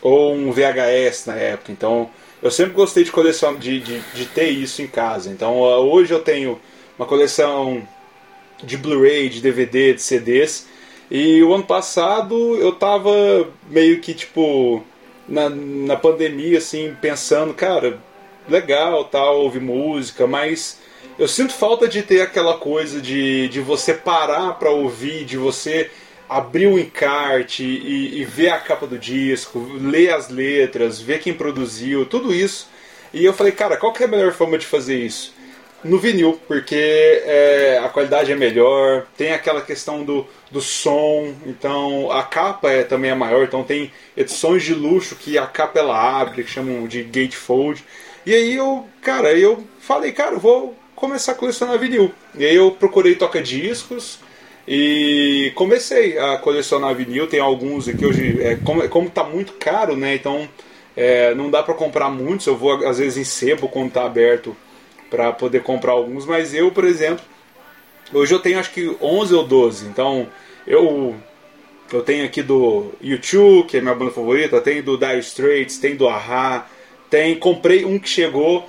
Ou um VHS na época. Então, eu sempre gostei de coleção, de, de, de ter isso em casa. Então, hoje eu tenho uma coleção de Blu-ray, de DVD, de CDs. E o ano passado eu tava meio que tipo na, na pandemia, assim, pensando, cara, legal, tal, ouvir música, mas eu sinto falta de ter aquela coisa de, de você parar para ouvir, de você abrir o encarte e, e, ver a capa do disco, ler as letras, ver quem produziu, tudo isso. E eu falei, cara, qual que é a melhor forma de fazer isso? no vinil, porque é, a qualidade é melhor, tem aquela questão do, do som, então a capa é também é maior, então tem edições de luxo que a capa ela abre, que chamam de gatefold. E aí eu, cara, eu falei, cara, vou começar a colecionar vinil. E aí eu procurei toca-discos e comecei a colecionar vinil, tem alguns aqui hoje, é, como, como tá muito caro, né, então é, não dá para comprar muitos, eu vou às vezes em sebo quando tá aberto para poder comprar alguns, mas eu, por exemplo, hoje eu tenho acho que 11 ou 12, então eu eu tenho aqui do YouTube, que é minha banda favorita, tem do Dire Straits, tem do Aha, tem comprei um que chegou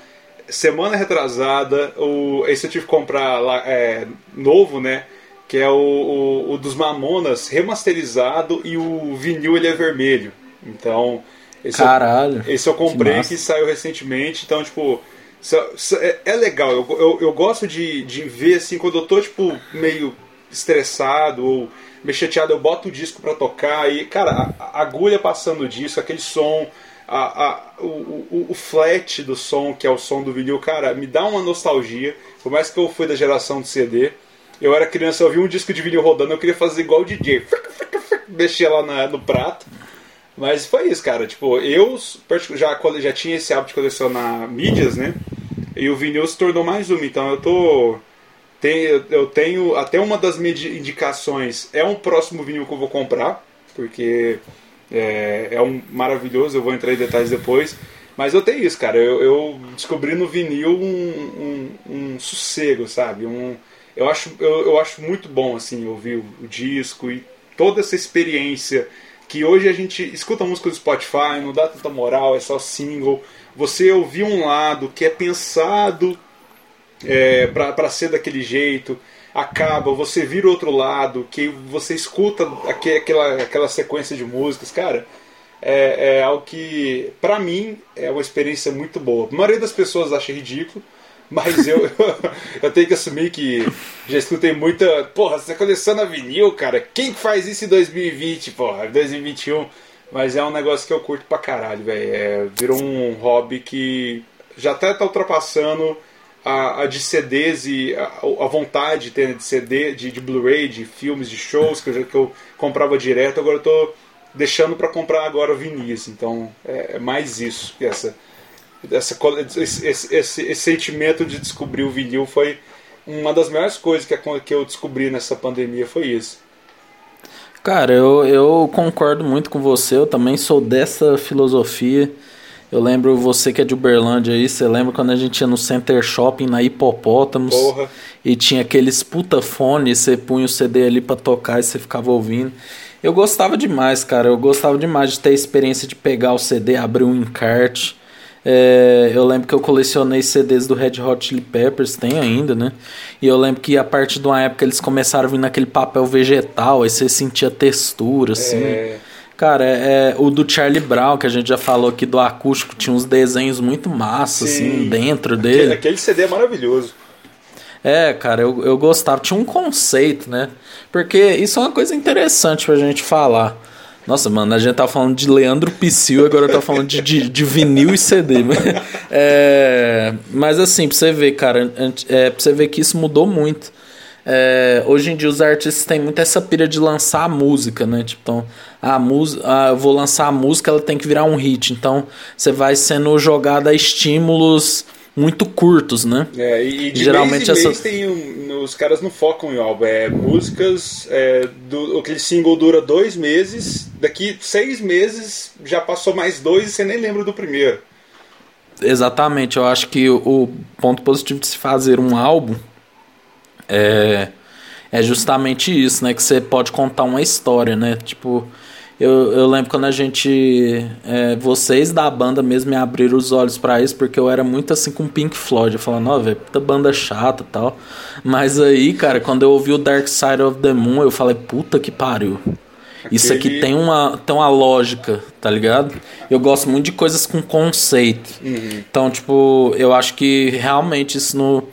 semana retrasada, o esse eu tive que comprar lá, é, novo, né? Que é o, o, o, dos Mamonas remasterizado e o vinil ele é vermelho. Então, esse Caralho. Eu, esse eu comprei que, que saiu recentemente, então tipo é, é legal, eu, eu, eu, gosto de, de ver assim, quando eu tô tipo meio estressado ou meio chateado, eu boto o disco para tocar e, cara, a, a, agulha passando o disco, aquele som, a, a, o, o, flat do som, que é o som do vinil, cara, me dá uma nostalgia. Por mais que eu fui da geração do CD, eu era criança, eu vi um disco de vinil rodando, eu queria fazer igual o DJ, mexer lá na, no prato. Mas foi isso, cara. Tipo, eu já, já tinha esse hábito de colecionar mídias, né? E o vinil se tornou mais uma. Então eu tô. Tenho, eu tenho. Até uma das minhas indicações é um próximo vinil que eu vou comprar. Porque é, é um maravilhoso, eu vou entrar em detalhes depois. Mas eu tenho isso, cara. Eu, eu descobri no vinil um, um, um, sossego, sabe? Um, eu, acho, eu, eu acho muito bom assim ouvir o, o disco e toda essa experiência que hoje a gente escuta música do Spotify, não dá tanta moral, é só single. Você ouvir um lado que é pensado é, para ser daquele jeito, acaba, você vira outro lado, que você escuta aquela, aquela sequência de músicas, cara, é, é algo que, para mim, é uma experiência muito boa. A maioria das pessoas acha ridículo, mas eu, eu tenho que assumir que já escutei muita. Porra, você coleciona vinil, cara? Quem faz isso em 2020, porra? 2021. Mas é um negócio que eu curto pra caralho, velho. É, virou um hobby que já até tá ultrapassando a, a de CDs e a, a, vontade de ter de CD, de, de Blu-ray, de filmes, de shows que eu, que eu comprava direto. Agora eu tô deixando para comprar agora vinis. Então é, é mais isso. Essa essa, esse, esse, esse, sentimento de descobrir o vinil foi uma das melhores coisas que, que eu descobri nessa pandemia foi isso. Cara, eu, eu concordo muito com você, eu também sou dessa filosofia. Eu lembro você que é de Uberlândia aí, você lembra quando a gente ia no Center Shopping na Hipopótamos Porra. e tinha aqueles putafones, você punha o CD ali pra tocar e você ficava ouvindo. Eu gostava demais, cara, eu gostava demais de ter a experiência de pegar o CD, abrir um encarte é, eu lembro que eu colecionei CDs do Red Hot Chili Peppers, tem ainda, né? E eu lembro que a partir de uma época eles começaram a vir naquele papel vegetal, aí você sentia textura, assim. É... Cara, é, é, o do Charlie Brown, que a gente já falou aqui do acústico, tinha uns desenhos muito massa, assim, dentro dele. Aquele, aquele CD é maravilhoso. É, cara, eu, eu gostava. Tinha um conceito, né? Porque isso é uma coisa interessante pra gente falar. Nossa, mano, a gente tá falando de Leandro Psyu, agora tá falando de, de, de, vinil e CD. é, mas assim, pra você ver, cara, é, pra você ver que isso mudou muito. É, hoje em dia os artistas têm muito essa pira de lançar a música, né? Tipo, então, a música, eu vou lançar a música, ela tem que virar um hit. Então, você vai sendo jogado a estímulos muito curtos, né? É, e de geralmente mês mês tem um, os caras não focam em álbum, é músicas, é, do, aquele single dura dois meses, daqui seis meses já passou mais dois e você nem lembra do primeiro. Exatamente, eu acho que o ponto positivo de se fazer um álbum é, é justamente isso, né? Que você pode contar uma história, né? Tipo, eu, eu lembro quando a gente. É, vocês da banda mesmo me abriram os olhos para isso, porque eu era muito assim com Pink Floyd. Eu falava, ó, velho, puta banda chata e tal. Mas aí, cara, quando eu ouvi o Dark Side of the Moon, eu falei, puta que pariu. Aquele... Isso aqui tem uma, tem uma lógica, tá ligado? Eu gosto muito de coisas com conceito. Uhum. Então, tipo, eu acho que realmente isso no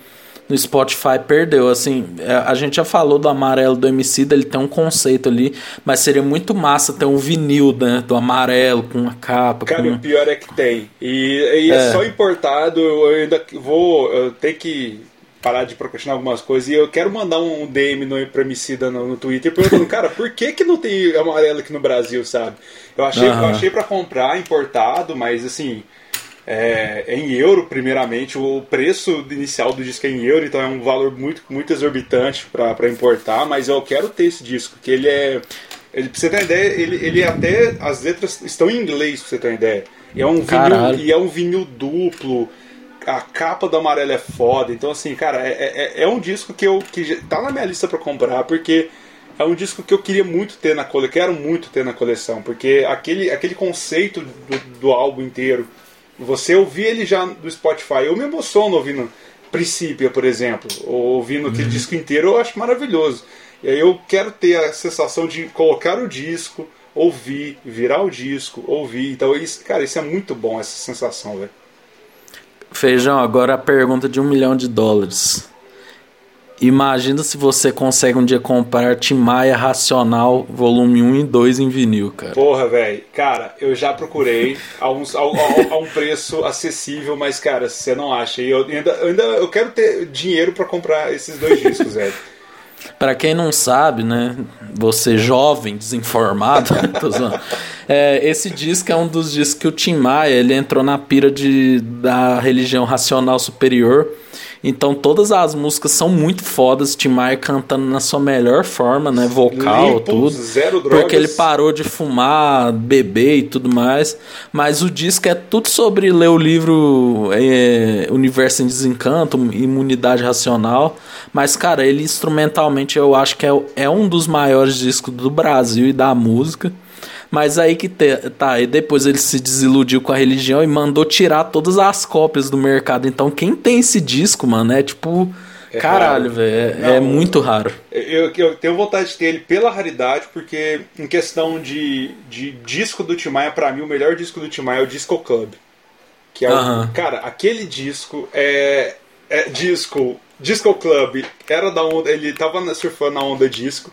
no Spotify perdeu. Assim, é, a gente já falou do amarelo do MC, ele tem um conceito ali, mas seria muito massa ter um vinil né, do amarelo com a capa. Cara, com... o pior é que tem. E, e é. é. só importado, eu ainda vou eu ter que parar de procrastinar algumas coisas e eu quero mandar um DM no, pra Emicida no, no Twitter perguntando, cara, por que que não tem amarelo aqui no Brasil, sabe? Eu achei, uhum. eu achei pra comprar importado, mas assim, é, é, em euro, primeiramente. O preço inicial do disco é em euro, então é um valor muito, muito exorbitante para importar. Mas eu quero ter esse disco, que ele é. Ele, pra você ter uma ideia, ele, ele até. As letras estão em inglês, pra você ter uma ideia. E é um vinil, e é um vinil duplo. a capa do amarelo é foda. Então, assim, cara, é, é, é um disco que eu que tá na minha lista para comprar, porque é um disco que eu queria muito ter na coleção, quero muito ter na coleção, porque aquele, aquele conceito do, do álbum inteiro, você ouvir ele já do Spotify, eu me emociono ouvindo Princípio, por exemplo, ou ouvindo aquele uhum. disco inteiro, eu acho maravilhoso. E aí eu quero ter a sensação de colocar o disco, ouvir, virar o disco, ouvir. Então, isso, cara, isso é muito bom, essa sensação, velho. Feijão, agora a pergunta de um milhão de dólares. Imagina se você consegue um dia comprar Tim Maia Racional volume 1 e 2 em vinil, cara. Porra, velho. Cara, eu já procurei a um, a, a, a um preço acessível, mas, cara, você não acha. E eu ainda, eu ainda eu quero ter dinheiro para comprar esses dois discos, velho. Para quem não sabe, né? Você jovem, desinformado, é, esse disco é um dos discos que o Tim Maia ele entrou na pira de, da religião racional superior então todas as músicas são muito fodas, Tim Maia cantando na sua melhor forma, né? Vocal, Limpo, tudo. Zero drogas. Porque ele parou de fumar, beber e tudo mais. Mas o disco é tudo sobre ler o livro é, Universo em Desencanto, Imunidade Racional. Mas, cara, ele instrumentalmente eu acho que é, é um dos maiores discos do Brasil e da música. Mas aí que te, tá, e depois ele se desiludiu com a religião e mandou tirar todas as cópias do mercado. Então quem tem esse disco, mano, é tipo. É caralho, velho. É, é, muito raro. Eu, eu, tenho vontade de ter ele pela raridade, porque em questão de, de disco do Timaya, pra mim, o melhor disco do Timaya é o Disco Club. Que é o, Cara, aquele disco é, é. Disco. Disco Club era da onda. Ele tava surfando na onda disco.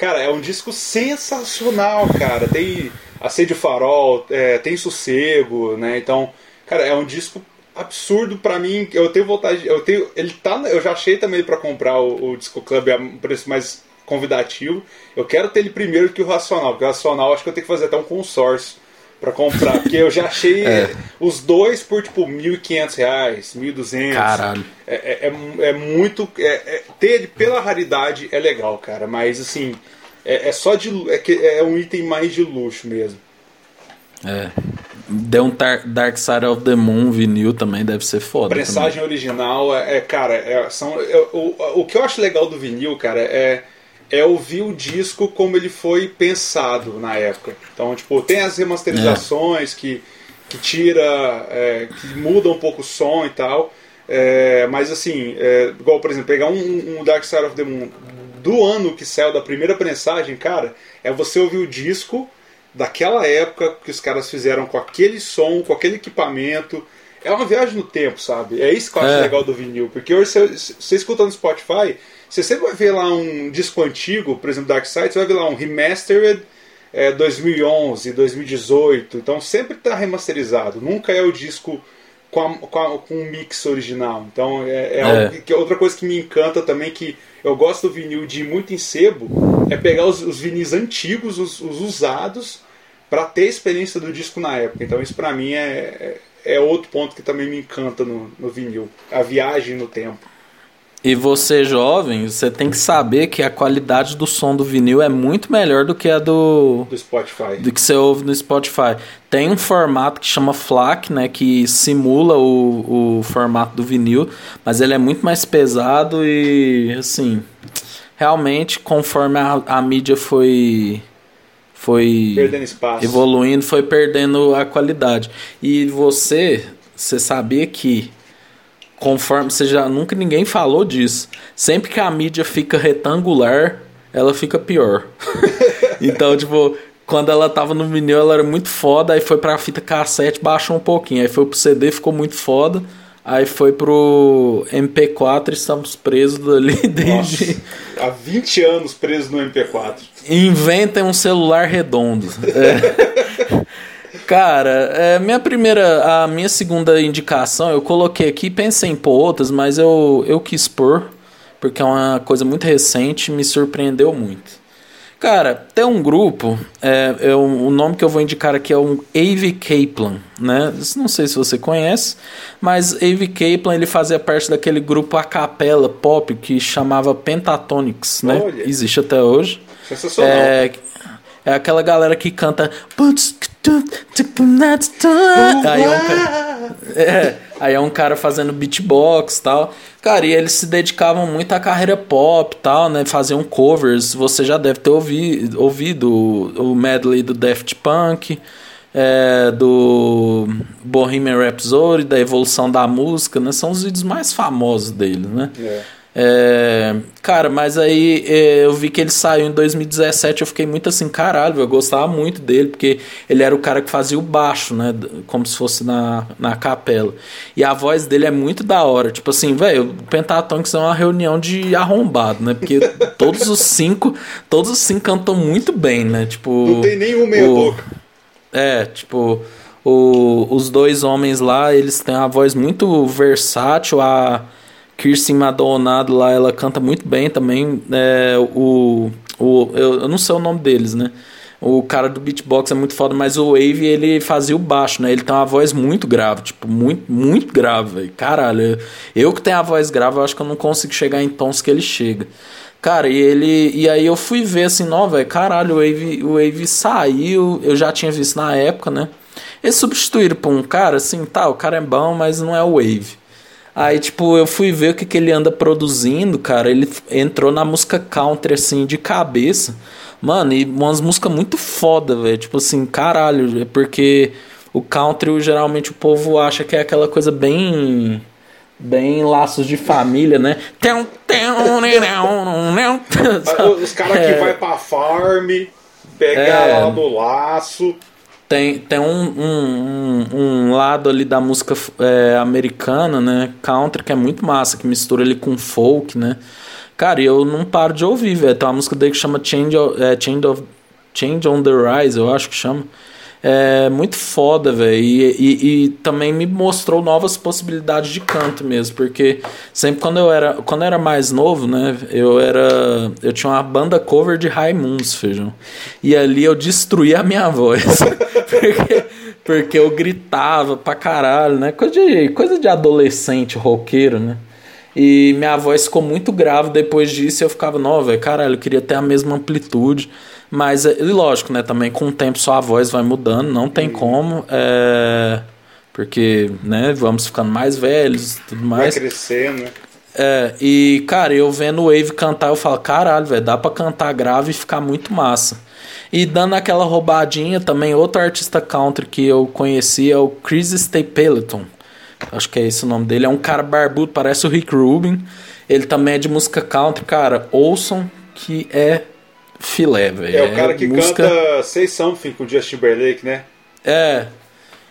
Cara, é um disco sensacional, cara. Tem Acende Farol, é, tem Sossego, né? Então, cara, é um disco absurdo para mim. Eu tenho vontade, eu tenho, ele tá, eu já achei também para comprar o, o, Disco Club a um preço mais convidativo. Eu quero ter ele primeiro que o Racional, porque o Racional acho que eu tenho que fazer até um consórcio para comprar, porque eu já achei é. os dois por tipo R$ 1.500, R$ 1.200. Caralho. É, é, é, é muito. É, é, ter pela raridade é legal, cara, mas assim, é, é só de. É, que é um item mais de luxo mesmo. É. Deu um Dark Side of the Moon vinil também deve ser foda. Pressagem também. original é, cara, são, o, o que eu acho legal do vinil, cara, é é ouvir o disco como ele foi pensado na época. Então, tipo, tem as remasterizações é. que, que tira, é, que muda um pouco o som e tal. É, mas assim, é, igual por exemplo, pegar um, um, Dark Side of the Moon do ano que saiu da primeira prensagem, cara, é você ouvir o disco daquela época que os caras fizeram com aquele som, com aquele equipamento. É uma viagem no tempo, sabe? É isso que eu acho é. legal do vinil. Porque hoje você, você escuta no Spotify, você vai ver lá um disco antigo, por exemplo, Dark Side, você vai ver lá um Remastered é, 2011, 2018. Então sempre está remasterizado. Nunca é o disco com, a, com, a, com um mix original. Então é, é, é. que, outra coisa que me encanta também que eu gosto do vinil de ir muito em sebo é pegar os, os vinis antigos, os, os usados, para ter a experiência do disco na época. Então isso para mim é, é, outro ponto que também me encanta no, no vinil, a viagem no tempo. E você jovem, você tem que saber que a qualidade do som do vinil é muito melhor do que a do, do Spotify. Do que você ouve no Spotify. Tem um formato que chama FLAC, né, que simula o, o formato do vinil, mas ele é muito mais pesado e assim, realmente conforme a, a mídia foi foi evoluindo, foi perdendo a qualidade. E você, você sabia que conforme você já nunca ninguém falou disso. Sempre que a mídia fica retangular, ela fica pior. então, tipo, quando ela tava no vinil, ela era muito foda, aí foi pra fita cassete, baixou um pouquinho. Aí foi pro CD, ficou muito foda. Aí foi pro MP4 estamos presos ali desde. Nossa, há 20 anos presos no MP4. Inventem um celular redondo. É. Cara, é, minha primeira, a minha segunda indicação, eu coloquei aqui, pensei em pôr outras, mas eu, eu quis pôr, porque é uma coisa muito recente, me surpreendeu muito. Cara, tem um grupo, é, é, o nome que eu vou indicar aqui é um Ave Kaplan, né? Não sei se você conhece, mas Ave Kaplan ele fazia parte daquele grupo a capela pop que chamava Pentatonix, né? Olha. Existe até hoje. Sensacional. É, é aquela galera que canta. Aí um, é, Aí é um cara fazendo beatbox e tal. Cara, e eles se dedicavam muito à carreira pop e tal, né? Faziam covers. Você já deve ter ouvido, ouvido o medley do Daft Punk, é, do Bohemian Rhapsody, da evolução da música, né? São os vídeos mais famosos deles, né? É. É, cara, mas aí é, eu vi que ele saiu em 2017. Eu fiquei muito assim, caralho, eu gostava muito dele, porque ele era o cara que fazia o baixo, né? Como se fosse na, na capela. E a voz dele é muito da hora. Tipo assim, velho, o Pentatonix é uma reunião de arrombado, né? Porque todos os cinco, todos os cinco cantam muito bem, né? Tipo. Não tem nenhum meia-boca. É, tipo. O, os dois homens lá, eles têm uma voz muito versátil. A Kirsten Madonado lá, ela canta muito bem também. É, o, o, eu, eu não sei o nome deles, né? O cara do beatbox é muito foda, mas o Wave ele fazia o baixo, né? Ele tem uma voz muito grave, tipo, muito, muito grave. Caralho, eu, eu que tenho a voz grave, eu acho que eu não consigo chegar em tons que ele chega. Cara, e ele. E aí eu fui ver assim, não, velho, caralho, o Wave, o Wave saiu, eu já tinha visto na época, né? Eles substituíram por um cara, assim, tá, o cara é bom, mas não é o Wave. Aí, tipo, eu fui ver o que, que ele anda produzindo, cara. Ele entrou na música country, assim, de cabeça. Mano, e umas músicas muito foda, velho. Tipo assim, caralho, é porque o country, geralmente, o povo acha que é aquela coisa bem. Bem laços de família, né? Os caras que é. vai pra farm, pegar é. lá do laço tem, tem um, um, um, lado ali da música é, americana, né? Country, que é muito massa, que mistura ele com folk, né? Cara, eu não paro de ouvir, velho. Tem uma música dele que chama Change, é, Change, of, Change on the Rise, eu acho que chama. É muito foda, velho. E, e, e, também me mostrou novas possibilidades de canto mesmo. Porque sempre quando eu era, quando eu era mais novo, né? Eu era. Eu tinha uma banda cover de Raimundos, feijão. E ali eu destruía a minha voz. porque, porque eu gritava pra caralho, né? Coisa de, coisa de adolescente roqueiro, né? E minha voz ficou muito grave depois disso. E eu ficava, não, velho, caralho, eu queria ter a mesma amplitude. Mas, e lógico, né? Também com o tempo sua voz vai mudando, não tem como. É, porque, né, vamos ficando mais velhos e tudo mais. Vai crescendo, né? É, e, cara, eu vendo o Wave cantar, eu falo, caralho, velho, dá pra cantar grave e ficar muito massa. E dando aquela roubadinha também, outro artista country que eu conheci é o Chris Stapleton. Acho que é esse o nome dele. É um cara barbudo, parece o Rick Rubin. Ele também é de música country, cara. Ouçam que é filé, velho. É o cara que música... canta Say Something com Justin Timberlake, né? É.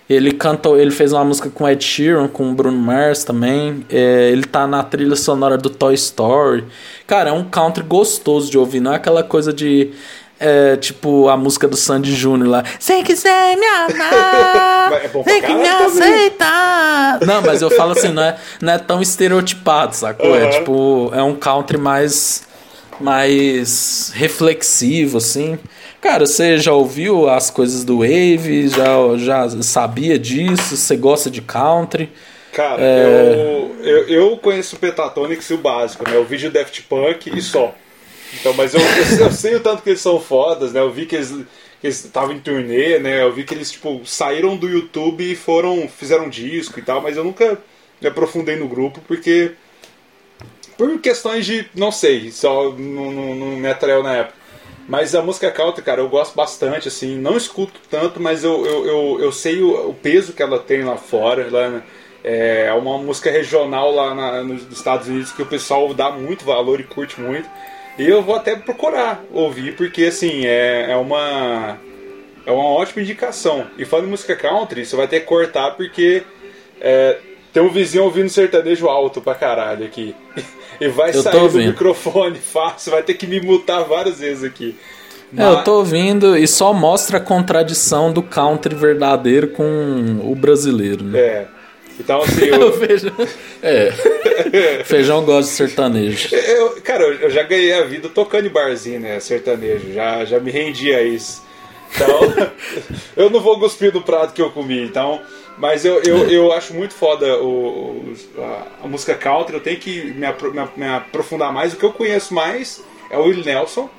Ele cantou, ele fez uma música com Ed Sheeran, com Bruno Mars também. É, ele tá na trilha sonora do Toy Story. Cara, é um country gostoso de ouvir, não é aquela coisa de é, tipo a música do Sandy Júnior lá. Se quiser me amar, é tem que me aceitar. Não, mas eu falo assim, não é, não é tão estereotipado, sacou? Uhum. É tipo, é um country mais mais reflexivo, assim. Cara, você já ouviu as coisas do Wave? Já, já sabia disso? Você gosta de country? Cara, é... eu, eu, eu, conheço o Pentatonix e o básico, né? O vídeo Daft Punk e só. Então, mas eu, eu, eu, sei o tanto que eles são fodas, né? Eu vi que eles que estavam em turnê, né? Eu vi que eles tipo saíram do YouTube e foram fizeram um disco e tal, mas eu nunca me aprofundei no grupo porque por questões de. não sei, só não, não, não me atraiu na época. Mas a música country, cara, eu gosto bastante, assim, não escuto tanto, mas eu, eu, eu, eu sei o, o, peso que ela tem lá fora. Lá, é uma música regional lá na, nos Estados Unidos que o pessoal dá muito valor e curte muito. E eu vou até procurar ouvir, porque assim, é, é uma. É uma ótima indicação. E falando em música country, você vai ter que cortar porque é, tem um vizinho ouvindo sertanejo alto pra caralho aqui. e vai eu sair do microfone fácil, vai ter que me mutar várias vezes aqui. Mas... É, eu tô ouvindo e só mostra a contradição do country verdadeiro com o brasileiro, né? É. Então, assim. Eu... Feijão... É. Feijão gosta de sertanejo. Eu, cara, eu já ganhei a vida tocando em barzinho, né? Sertanejo. Já, já me rendi a isso. Então, eu não vou cuspir do prato que eu comi. Então, mas eu, eu, eu acho muito foda o, a, a, música country. Eu tenho que me, me, me, aprofundar mais. O que eu conheço mais é o Will Nelson,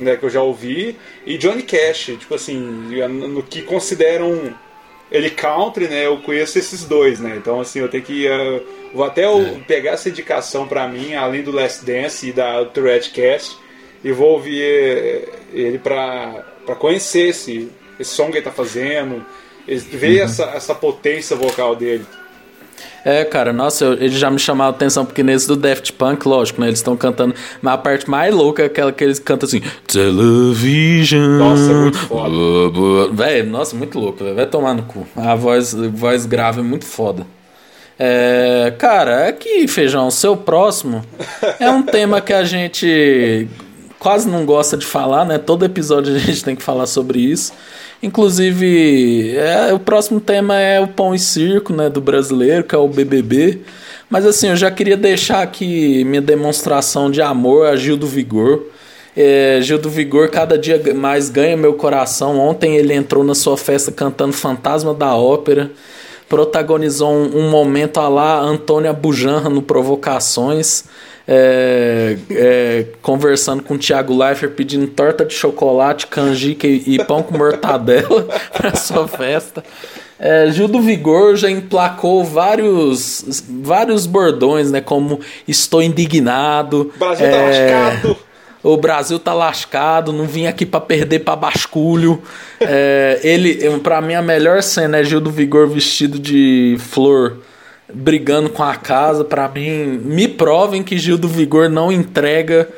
né, que eu já ouvi, e Johnny Cash, tipo assim, no que consideram ele country, né? Eu conheço esses dois, né? Então, assim, eu tenho que. Uh, vou até é. pegar essa indicação para mim, além do Last Dance e da Tourette Cast, e vou ouvir eh, ele pra, pra conhecer esse, esse som que ele tá fazendo, ver uhum. essa, essa potência vocal dele. É, cara, nossa, eu, ele já me chamou a atenção, porque nesse do Daft Punk, lógico, né? Eles estão cantando. Mas a parte mais louca é aquela que eles cantam assim: Television. Nossa, é muito foda. Véi, nossa, muito louco, véio. vai tomar no cu. A voz, voz grave é muito foda. É, cara, é que, Feijão, seu próximo é um tema que a gente quase não gosta de falar, né? Todo episódio a gente tem que falar sobre isso. Inclusive, é, o próximo tema é o pão e circo, né, do brasileiro, que é o BBB. Mas assim, eu já queria deixar aqui minha demonstração de amor a Gil do Vigor. É, Gil do Vigor cada dia mais ganha meu coração. Ontem ele entrou na sua festa cantando Fantasma da Ópera. Protagonizou um, um momento a lá Antônia Bujanra no Provocações é, é, conversando com o Thiago Leifert pedindo torta de chocolate, canjica e, e pão com mortadela para sua festa. É, Gil do Vigor já emplacou vários, vários bordões, né? Como estou indignado. O Brasil tá é, lascado. O Brasil tá lascado, não vim aqui para perder para basculho. é, ele, para mim, a melhor cena é Gil do Vigor vestido de flor brigando com a casa. Para mim, me provem que Gil do Vigor não entrega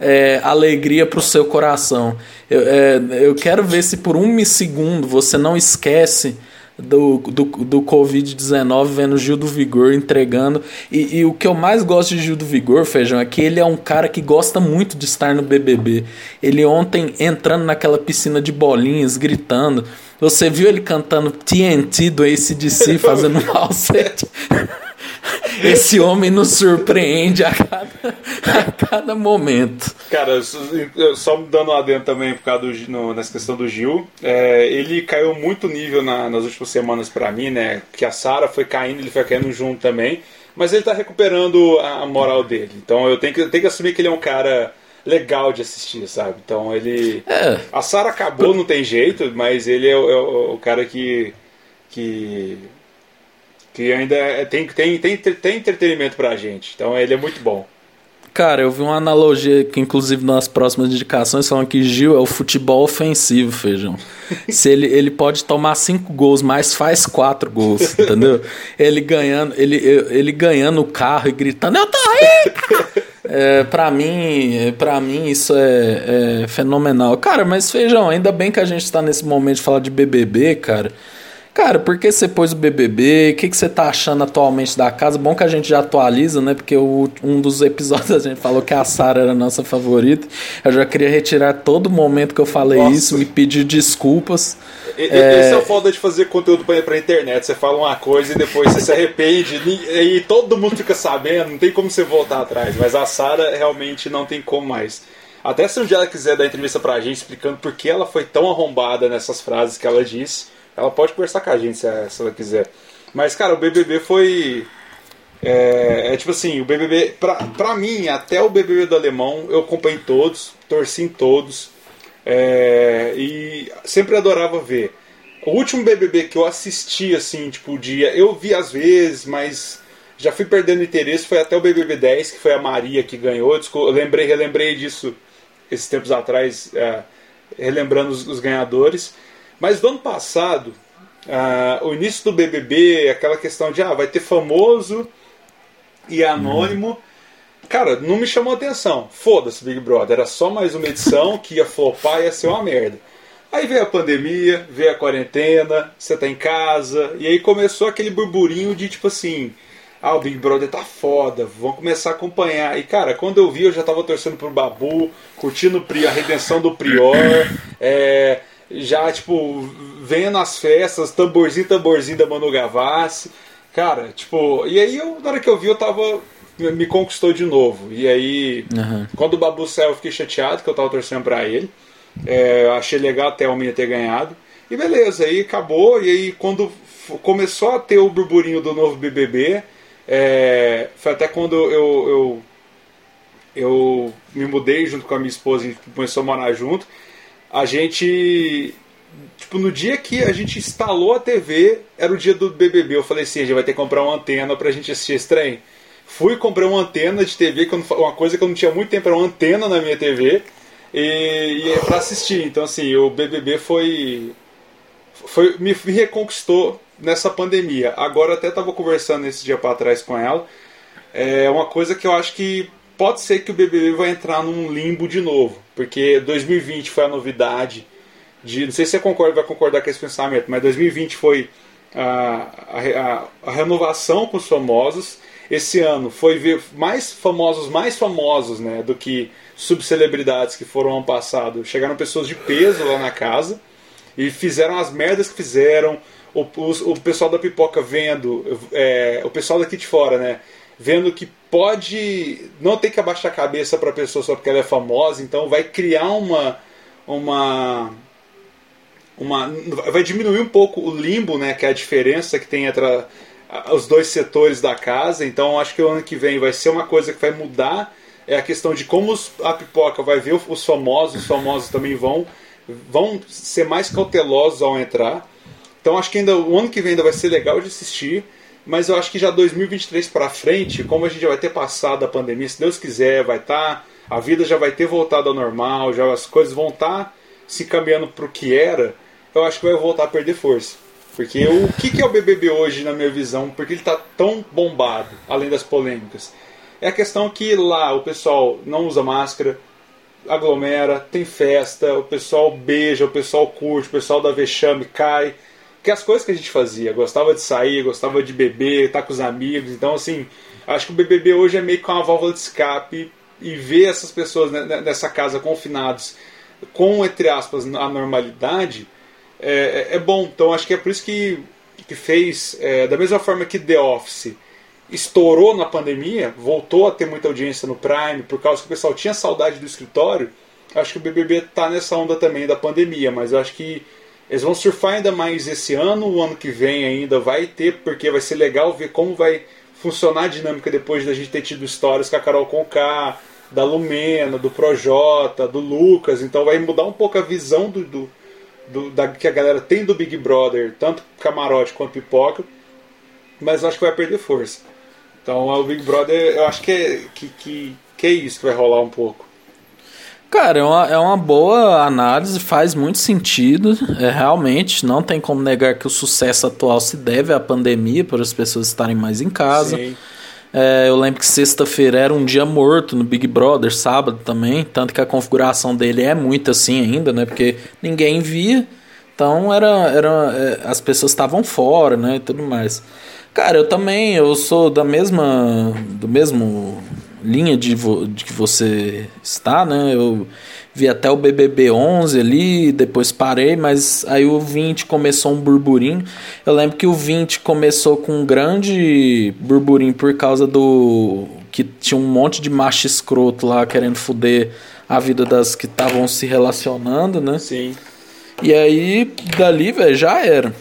é, alegria para o seu coração. Eu, é, eu quero ver se por um segundo você não esquece do, do, do Covid-19 vendo Gil do Vigor entregando. E, e, o que eu mais gosto de Gil do Vigor, Feijão, é que ele é um cara que gosta muito de estar no BBB. Ele ontem entrando naquela piscina de bolinhas, gritando. Você viu ele cantando TNT do ACDC fazendo falsete? Esse homem nos surpreende a cada, a cada momento. Cara, só dando um adendo também por causa do, no, nessa questão do Gil, é, ele caiu muito nível na, nas últimas semanas para mim, né? Que a Sara foi caindo, ele foi caindo junto também. Mas ele tá recuperando a, a moral dele. Então eu tenho que, eu tenho que assumir que ele é um cara legal de assistir, sabe? Então ele. É. A Sara acabou, não tem jeito, mas ele é o, é o cara que. que. que ainda é, tem, tem, tem, tem entretenimento pra gente. Então ele é muito bom. Cara, eu vi uma analogia que, inclusive, nas próximas indicações, falam que Gil é o futebol ofensivo, feijão. Se ele, ele pode tomar cinco gols, mas faz quatro gols, entendeu? Ele ganhando, ele, ele ganhando o carro e gritando, eu tô aí! É, pra mim, para mim isso é, é, fenomenal. Cara, mas feijão, ainda bem que a gente tá nesse momento de falar de BBB, cara. Cara, por que você pôs o BBB? O que, que você tá achando atualmente da casa? Bom que a gente já atualiza, né? Porque o, um dos episódios a gente falou que a Sara era a nossa favorita. Eu já queria retirar todo momento que eu falei nossa. isso, me pedir desculpas. E, é... Esse é o foda de fazer conteúdo pra, pra internet. Você fala uma coisa e depois você se arrepende e, e todo mundo fica sabendo, não tem como você voltar atrás. Mas a Sara realmente não tem como mais. Até se um dia ela quiser dar entrevista pra gente explicando por que ela foi tão arrombada nessas frases que ela disse ela pode conversar com a gente se, se ela quiser. Mas, cara, o BBB foi. É, é, tipo assim, o BBB, pra, pra mim, até o BBB do Alemão, eu acompanhei todos, torci em todos. É, e sempre adorava ver. O último BBB que eu assisti, assim, tipo, dia, eu vi às vezes, mas já fui perdendo interesse. Foi até o BBB 10, que foi a Maria que ganhou. Eu lembrei, relembrei disso esses tempos atrás, é, relembrando os, os ganhadores. Mas do ano passado, uh, o início do BBB, aquela questão de ah, vai ter famoso e anônimo. Uhum. Cara, não me chamou atenção. Foda-se, Big Brother. Era só mais uma edição que ia flopar e ia ser uma merda. Aí veio a pandemia, veio a quarentena, você tá em casa, e aí começou aquele burburinho de tipo assim: ah, o Big Brother tá foda, vamos começar a acompanhar. E cara, quando eu vi, eu já tava torcendo pro Babu, curtindo a redenção do Prior, é, já, tipo, vendo as festas, tamborzinho, tamborzinho da Manu Gavassi. Cara, tipo, e aí eu, na hora que eu vi, eu tava. Me conquistou de novo. E aí, uhum. quando o Babu saiu, eu fiquei chateado, que eu tava torcendo pra ele. É, achei legal até o Minha ter ganhado. E beleza, aí acabou. E aí, quando começou a ter o burburinho do novo BBB, é, foi até quando eu, eu, eu me mudei junto com a minha esposa e começou a morar junto a gente Tipo, no dia que a gente instalou a TV, era o dia do BBB. Eu falei assim, a gente vai ter que comprar uma antena pra gente assistir esse trem. Fui comprar uma antena de TV, que uma coisa que eu não tinha muito tempo, era uma antena na minha TV, e, e é pra assistir. Então, assim, o BBB foi. foi me, me reconquistou nessa pandemia. Agora, até tava conversando esse dia pra trás com ela. É uma coisa que eu acho que pode ser que o BBB vai entrar num limbo de novo, porque 2020 foi a novidade de, não sei se você concorda, vai concordar com esse pensamento, mas 2020 foi a, a, a renovação com os famosos. Esse ano foi ver mais famosos, mais famosos, né, do que subcelebridades que foram ano passado. Chegaram pessoas de peso lá na casa e fizeram as merdas que fizeram. O, o, o pessoal da pipoca vendo, é, o pessoal daqui de fora, né, vendo que pode não ter que abaixar a cabeça para a pessoa só porque ela é famosa, então vai criar uma uma uma vai diminuir um pouco o limbo, né, que é a diferença que tem entre a, os dois setores da casa. Então acho que o ano que vem vai ser uma coisa que vai mudar é a questão de como os, a pipoca vai ver os famosos, os famosos também vão vão ser mais cautelosos ao entrar. Então acho que ainda o ano que vem ainda vai ser legal de assistir, mas eu acho que já 2023 para frente, como a gente já vai ter passado a pandemia, se Deus quiser, vai estar tá, a vida já vai ter voltado ao normal, já as coisas vão estar tá se caminhando para o que era eu acho que vai voltar a perder força. Porque o que, que é o BBB hoje, na minha visão? Porque ele está tão bombado, além das polêmicas. É a questão que lá o pessoal não usa máscara, aglomera, tem festa, o pessoal beija, o pessoal curte, o pessoal da vexame cai. Que as coisas que a gente fazia. Gostava de sair, gostava de beber, estar tá com os amigos. Então, assim, acho que o BBB hoje é meio que uma válvula de escape. E ver essas pessoas nessa casa confinados com, entre aspas, a normalidade é, é, é bom. Então acho que é por isso que, que fez, é, da mesma forma que The Office estourou na pandemia, voltou a ter muita audiência no Prime, por causa que o pessoal tinha saudade do escritório. Acho que o BBB tá nessa onda também da pandemia, mas eu acho que eles vão surfar ainda mais esse ano, o ano que vem ainda vai ter, porque vai ser legal ver como vai funcionar a dinâmica depois da gente ter tido histórias com a Carol Conká, da Lumena, do Projota, do Lucas, então vai mudar um pouco a visão do, do, do, da, que a galera tem do Big Brother, tanto camarote quanto pipoca, mas acho que vai perder força. Então o Big Brother, eu acho que é, que, que, que é isso que vai rolar um pouco. Cara, é uma, é uma boa análise, faz muito sentido. É, realmente, não tem como negar que o sucesso atual se deve à pandemia, por as pessoas estarem mais em casa. É, eu lembro que sexta-feira era um dia morto no Big Brother, sábado também, tanto que a configuração dele é muito assim ainda, né? Porque ninguém via, então era, era é, as pessoas estavam fora, né? E tudo mais. Cara, eu também, eu sou da mesma, do mesmo linha de, de que você está, né? Eu vi até o BBB 11 ali, depois parei, mas aí o 20 começou um burburinho. Eu lembro que o 20 começou com um grande burburinho por causa do que tinha um monte de macho escroto lá querendo foder a vida das que estavam se relacionando, né? Sim. E aí dali, velho, já era.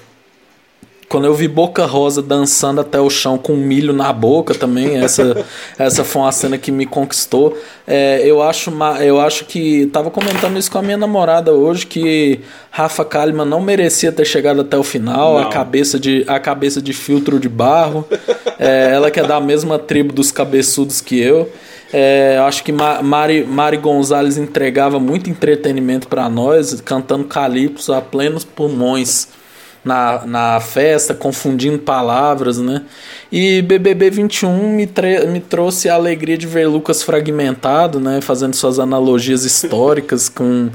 Quando eu vi Boca Rosa dançando até o chão com milho na boca também, essa, essa foi uma cena que me conquistou. É, eu, acho, eu acho que. Tava comentando isso com a minha namorada hoje, que Rafa Kalimann não merecia ter chegado até o final, a cabeça, de, a cabeça de filtro de barro. É, ela que é da mesma tribo dos cabeçudos que eu. É, acho que Mari, Mari Gonzalez entregava muito entretenimento para nós, cantando calypso a plenos pulmões na, na festa, confundindo palavras, né? E BBB 21 me, me trouxe a alegria de ver Lucas fragmentado, né? Fazendo suas analogias históricas com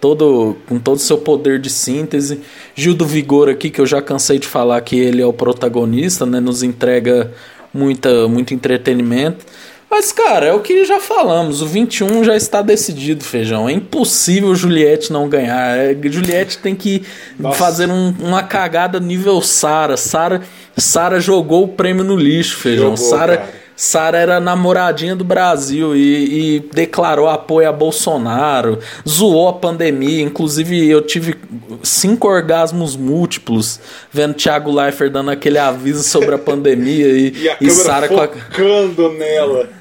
todo com todo o seu poder de síntese. Gil do Vigor aqui, que eu já cansei de falar que ele é o protagonista, né? Nos entrega muita, muito entretenimento. Mas, cara, é o que já falamos. O 21 já está decidido, feijão. É impossível Juliette não ganhar. É, Juliette tem que Nossa. fazer um, uma cagada nível Sara. Sara Sara jogou o prêmio no lixo, feijão. Sara Sara era namoradinha do Brasil e, e, declarou apoio a Bolsonaro, zoou a pandemia. Inclusive, eu tive cinco orgasmos múltiplos vendo Thiago Leifert dando aquele aviso sobre a pandemia e, e, a e Sara focando nela.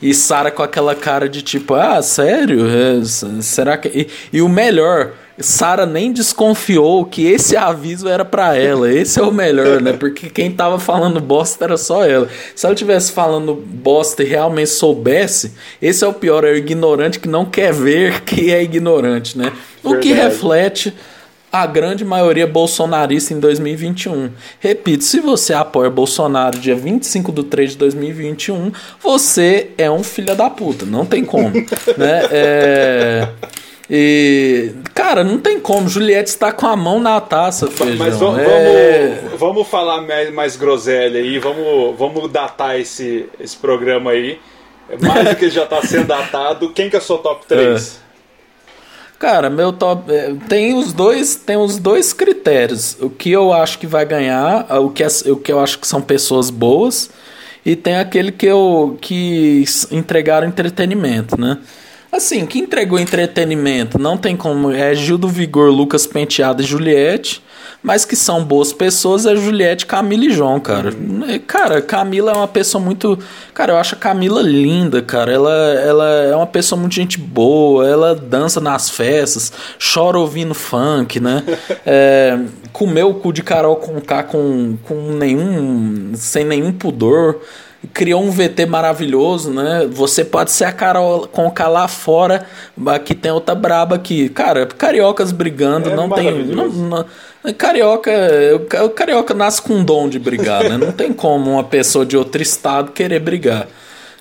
E Sara com aquela cara de tipo, ah, sério? É, será que. E, e, o melhor, Sara nem desconfiou que esse aviso era para ela. Esse é o melhor, né? Porque quem tava falando bosta era só ela. Se ela tivesse falando bosta e realmente soubesse, esse é o pior, é o ignorante que não quer ver que é ignorante, né? O Verdade. que reflete a grande maioria bolsonarista em 2021. Repito, se você apoia Bolsonaro dia 25 de 3 de 2021, você é um filho da puta, não tem como, né? É... E, cara, não tem como. Juliette está com a mão na taça, feijão. Mas vamos, é... vamos, vamos falar mais, mais groselha aí, vamos, vamos datar esse, esse programa aí. Mais do que já está sendo datado. Quem que é o seu top 3? É. Cara, meu top é, tem os dois, tem os dois critérios. O que eu acho que vai ganhar, o que, é, o que eu acho que são pessoas boas e tem aquele que eu que entregaram entretenimento, né? Assim, que entregou entretenimento, não tem como. É Gil do Vigor, Lucas Penteado e Juliette. Mas que são boas pessoas é Juliette, Camila e João, cara. Uhum. Cara, Camila é uma pessoa muito. Cara, eu acho a Camila linda, cara. Ela, ela é uma pessoa muito gente boa. Ela dança nas festas, chora ouvindo funk, né? é, comeu o cu de Carol com K com, com nenhum. sem nenhum pudor criou um VT maravilhoso, né? Você pode ser a Carol Conká lá fora, aqui tem outra braba aqui. Cara, cariocas brigando, é não tem. Não, não, carioca, o carioca nasce com um dom de brigar, né? Não tem como uma pessoa de outro estado querer brigar.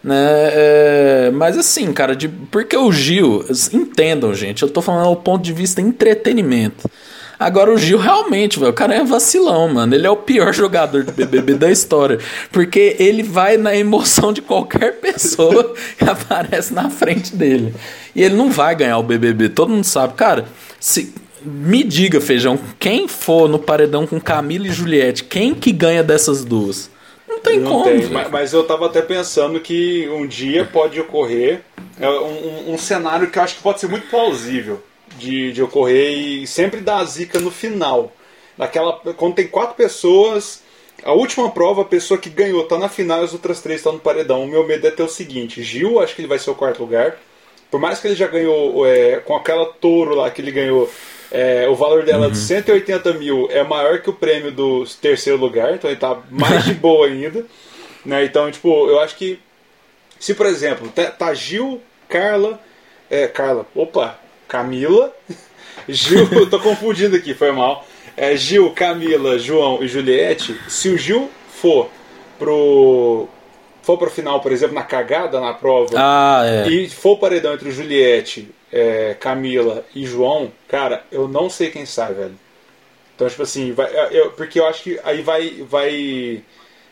Né? É, mas assim, cara, de, porque o Gil, entendam, gente, eu tô falando do ponto de vista entretenimento. Agora o Gil realmente, velho, o cara é vacilão, mano. Ele é o pior jogador de BBB da história. Porque ele vai na emoção de qualquer pessoa que aparece na frente dele. E ele não vai ganhar o BBB, todo mundo sabe. Cara, se, me diga, Feijão, quem for no paredão com Camila e Juliette, quem que ganha dessas duas? Não tem não como. Tem, mas, mas, eu tava até pensando que um dia pode ocorrer é, um, um cenário que eu acho que pode ser muito plausível de, de ocorrer e sempre dá a zica no final. Naquela, quando tem quatro pessoas, a última prova, a pessoa que ganhou tá na final e as outras três estão no paredão. O meu medo é ter o seguinte: Gil, acho que ele vai ser o quarto lugar. Por mais que ele já ganhou é, com aquela touro lá que ele ganhou, é, o valor dela uhum. de 180 mil é maior que o prêmio do terceiro lugar, então ele tá mais de boa ainda. Né? Então, tipo, eu acho que se, por exemplo, tá, tá Gil, Carla, é, Carla, opa, Camila, Gil, tô confundindo aqui, foi mal. É, Gil, Camila, João e Juliette, se o Gil for pro for pro final, por exemplo, na cagada na prova ah, é. e for paredão entre Juliette, é, Camila e João, cara, eu não sei quem sai, velho. Então, tipo assim, vai, eu, porque eu acho que aí vai vai,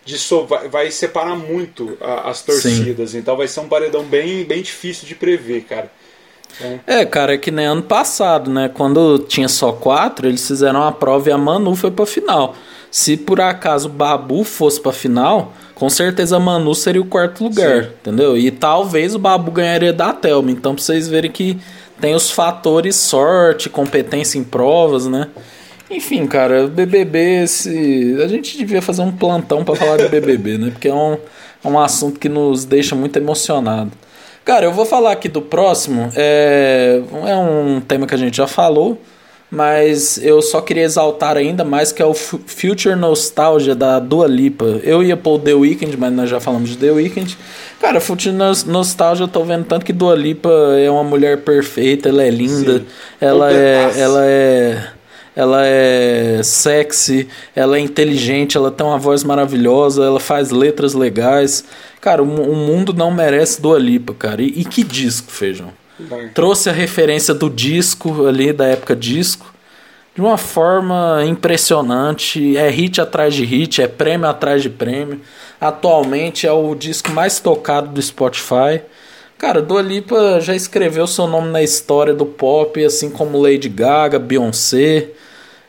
disso, vai, vai separar muito a, as torcidas. Sim. Então vai ser um paredão bem, bem difícil de prever, cara. É. é, cara, é que nem ano passado, né? Quando tinha só quatro, eles fizeram a prova e a Manu foi pra final. Se por acaso o Babu fosse pra final, com certeza a Manu seria o quarto lugar, Sim. entendeu? E talvez o Babu ganharia da Thelma. Então, pra vocês verem que tem os fatores sorte, competência em provas, né? Enfim, cara, BBB, se... a gente devia fazer um plantão para falar de BBB, né? Porque é um, é um assunto que nos deixa muito emocionado. Cara, eu vou falar aqui do próximo. É, é um tema que a gente já falou, mas eu só queria exaltar ainda mais que é o Future Nostalgia da Dua Lipa. Eu ia pôr The Weeknd, mas nós já falamos de The Weeknd. Cara, Future Nostalgia eu tô vendo tanto que Dua Lipa é uma mulher perfeita, ela é linda, Sim. ela é, ela é ela é sexy, ela é inteligente, ela tem uma voz maravilhosa, ela faz letras legais. Cara, o, o mundo não merece Dua Lipa, cara. E, e que disco, Feijão? Trouxe a referência do disco ali, da época disco, de uma forma impressionante. É hit atrás de hit, é prêmio atrás de prêmio. Atualmente é o disco mais tocado do Spotify. Cara, Dua Lipa já escreveu seu nome na história do pop, assim como Lady Gaga, Beyoncé,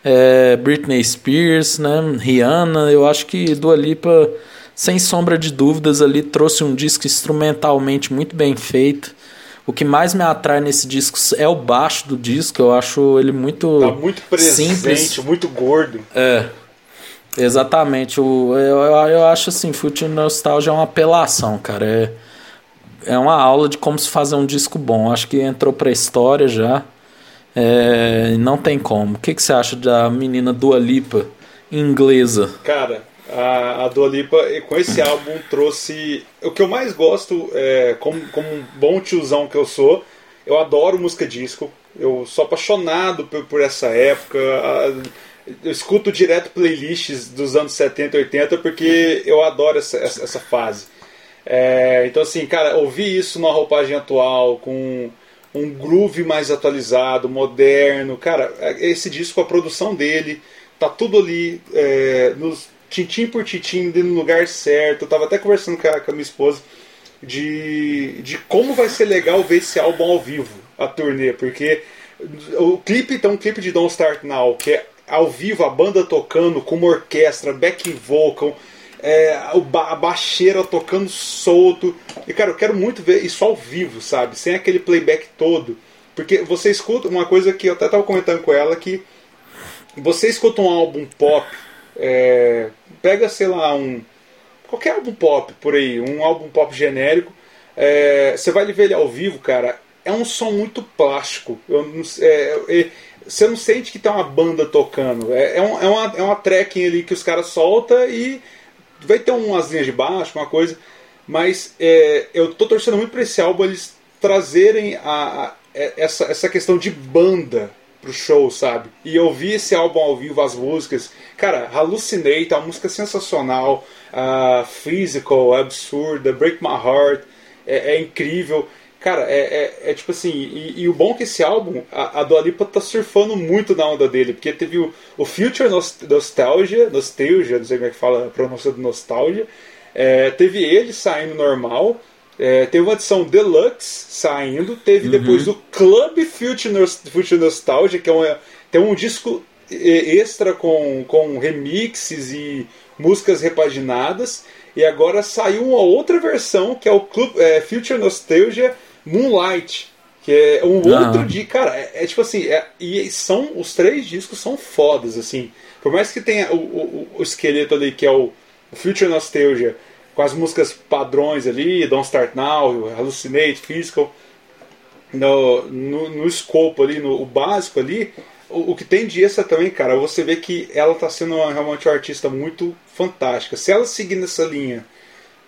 é, Britney Spears, né, Rihanna. Eu acho que Dua Lipa sem sombra de dúvidas, ali trouxe um disco instrumentalmente muito bem feito. O que mais me atrai nesse disco é o baixo do disco, eu acho ele muito. Tá muito presente, simples. muito gordo. É. Exatamente. O, eu, eu acho assim, Future Nostalgia é uma apelação, cara. É, é uma aula de como se fazer um disco bom. Acho que entrou pra história já. É, não tem como. O que, que você acha da menina Dua Lipa, inglesa? Cara, a, a Dua Lipa, com esse álbum, trouxe. O que eu mais gosto, é, como, como um bom tiozão que eu sou, eu adoro música disco. Eu sou apaixonado por, por essa época. Eu escuto direto playlists dos anos 70 e 80 porque eu adoro essa, essa, essa fase. É, então, assim, cara, ouvir isso numa roupagem atual, com um groove mais atualizado, moderno. Cara, esse disco, a produção dele, tá tudo ali é, nos tintim por tintim, no lugar certo. Eu tava até conversando com a, com a minha esposa de, de como vai ser legal ver esse álbum ao vivo, a turnê, porque o clipe tem um clipe de Don't Start Now, que é ao vivo a banda tocando com uma orquestra, back vocal, é, a baixeira tocando solto. E cara, eu quero muito ver isso ao vivo, sabe? Sem aquele playback todo. Porque você escuta uma coisa que eu até estava comentando com ela que você escuta um álbum pop, é, pega, sei lá, um qualquer álbum pop por aí, um álbum pop genérico, é, você vai ver ele ao vivo, cara, é um som muito plástico. Eu, é, é, você não sente que tem uma banda tocando. É, é, um, é, uma, é uma tracking ali que os caras soltam e vai ter umas linhas de baixo, uma coisa. Mas é, eu tô torcendo muito pra esse álbum eles trazerem a, a, é, essa, essa questão de banda pro show, sabe? E eu vi esse álbum ao vivo, as músicas. Cara, Hallucinate, é uma música sensacional. Uh, physical, absurda, Break My Heart, é, é incrível. Cara, é, é, é, tipo assim, e, e, o bom é que esse álbum, a, a Dua Lipa tá surfando muito na onda dele, porque teve o, o Future Nostalgia, Nostalgia, não sei como é que fala a pronúncia do Nostalgia, é, teve ele saindo normal, é, teve uma edição Deluxe saindo, teve uhum. depois o Club Future, Future Nostalgia, que é uma, tem um disco extra com, com remixes e músicas repaginadas, e agora saiu uma outra versão que é o Club, é, Future Nostalgia Moonlight, que é um outro de cara, é, é, tipo assim, é, e são os três discos são fodas assim. Por mais que tenha o, o, o esqueleto ali que é o Future Nostalgia, com as músicas padrões ali, Don't Start Now, Hallucinate, Physical, no, no, no escopo ali, no básico ali, o, o, que tem de extra também, cara, você vê que ela está sendo uma, realmente uma artista muito fantástica. Se ela seguir nessa linha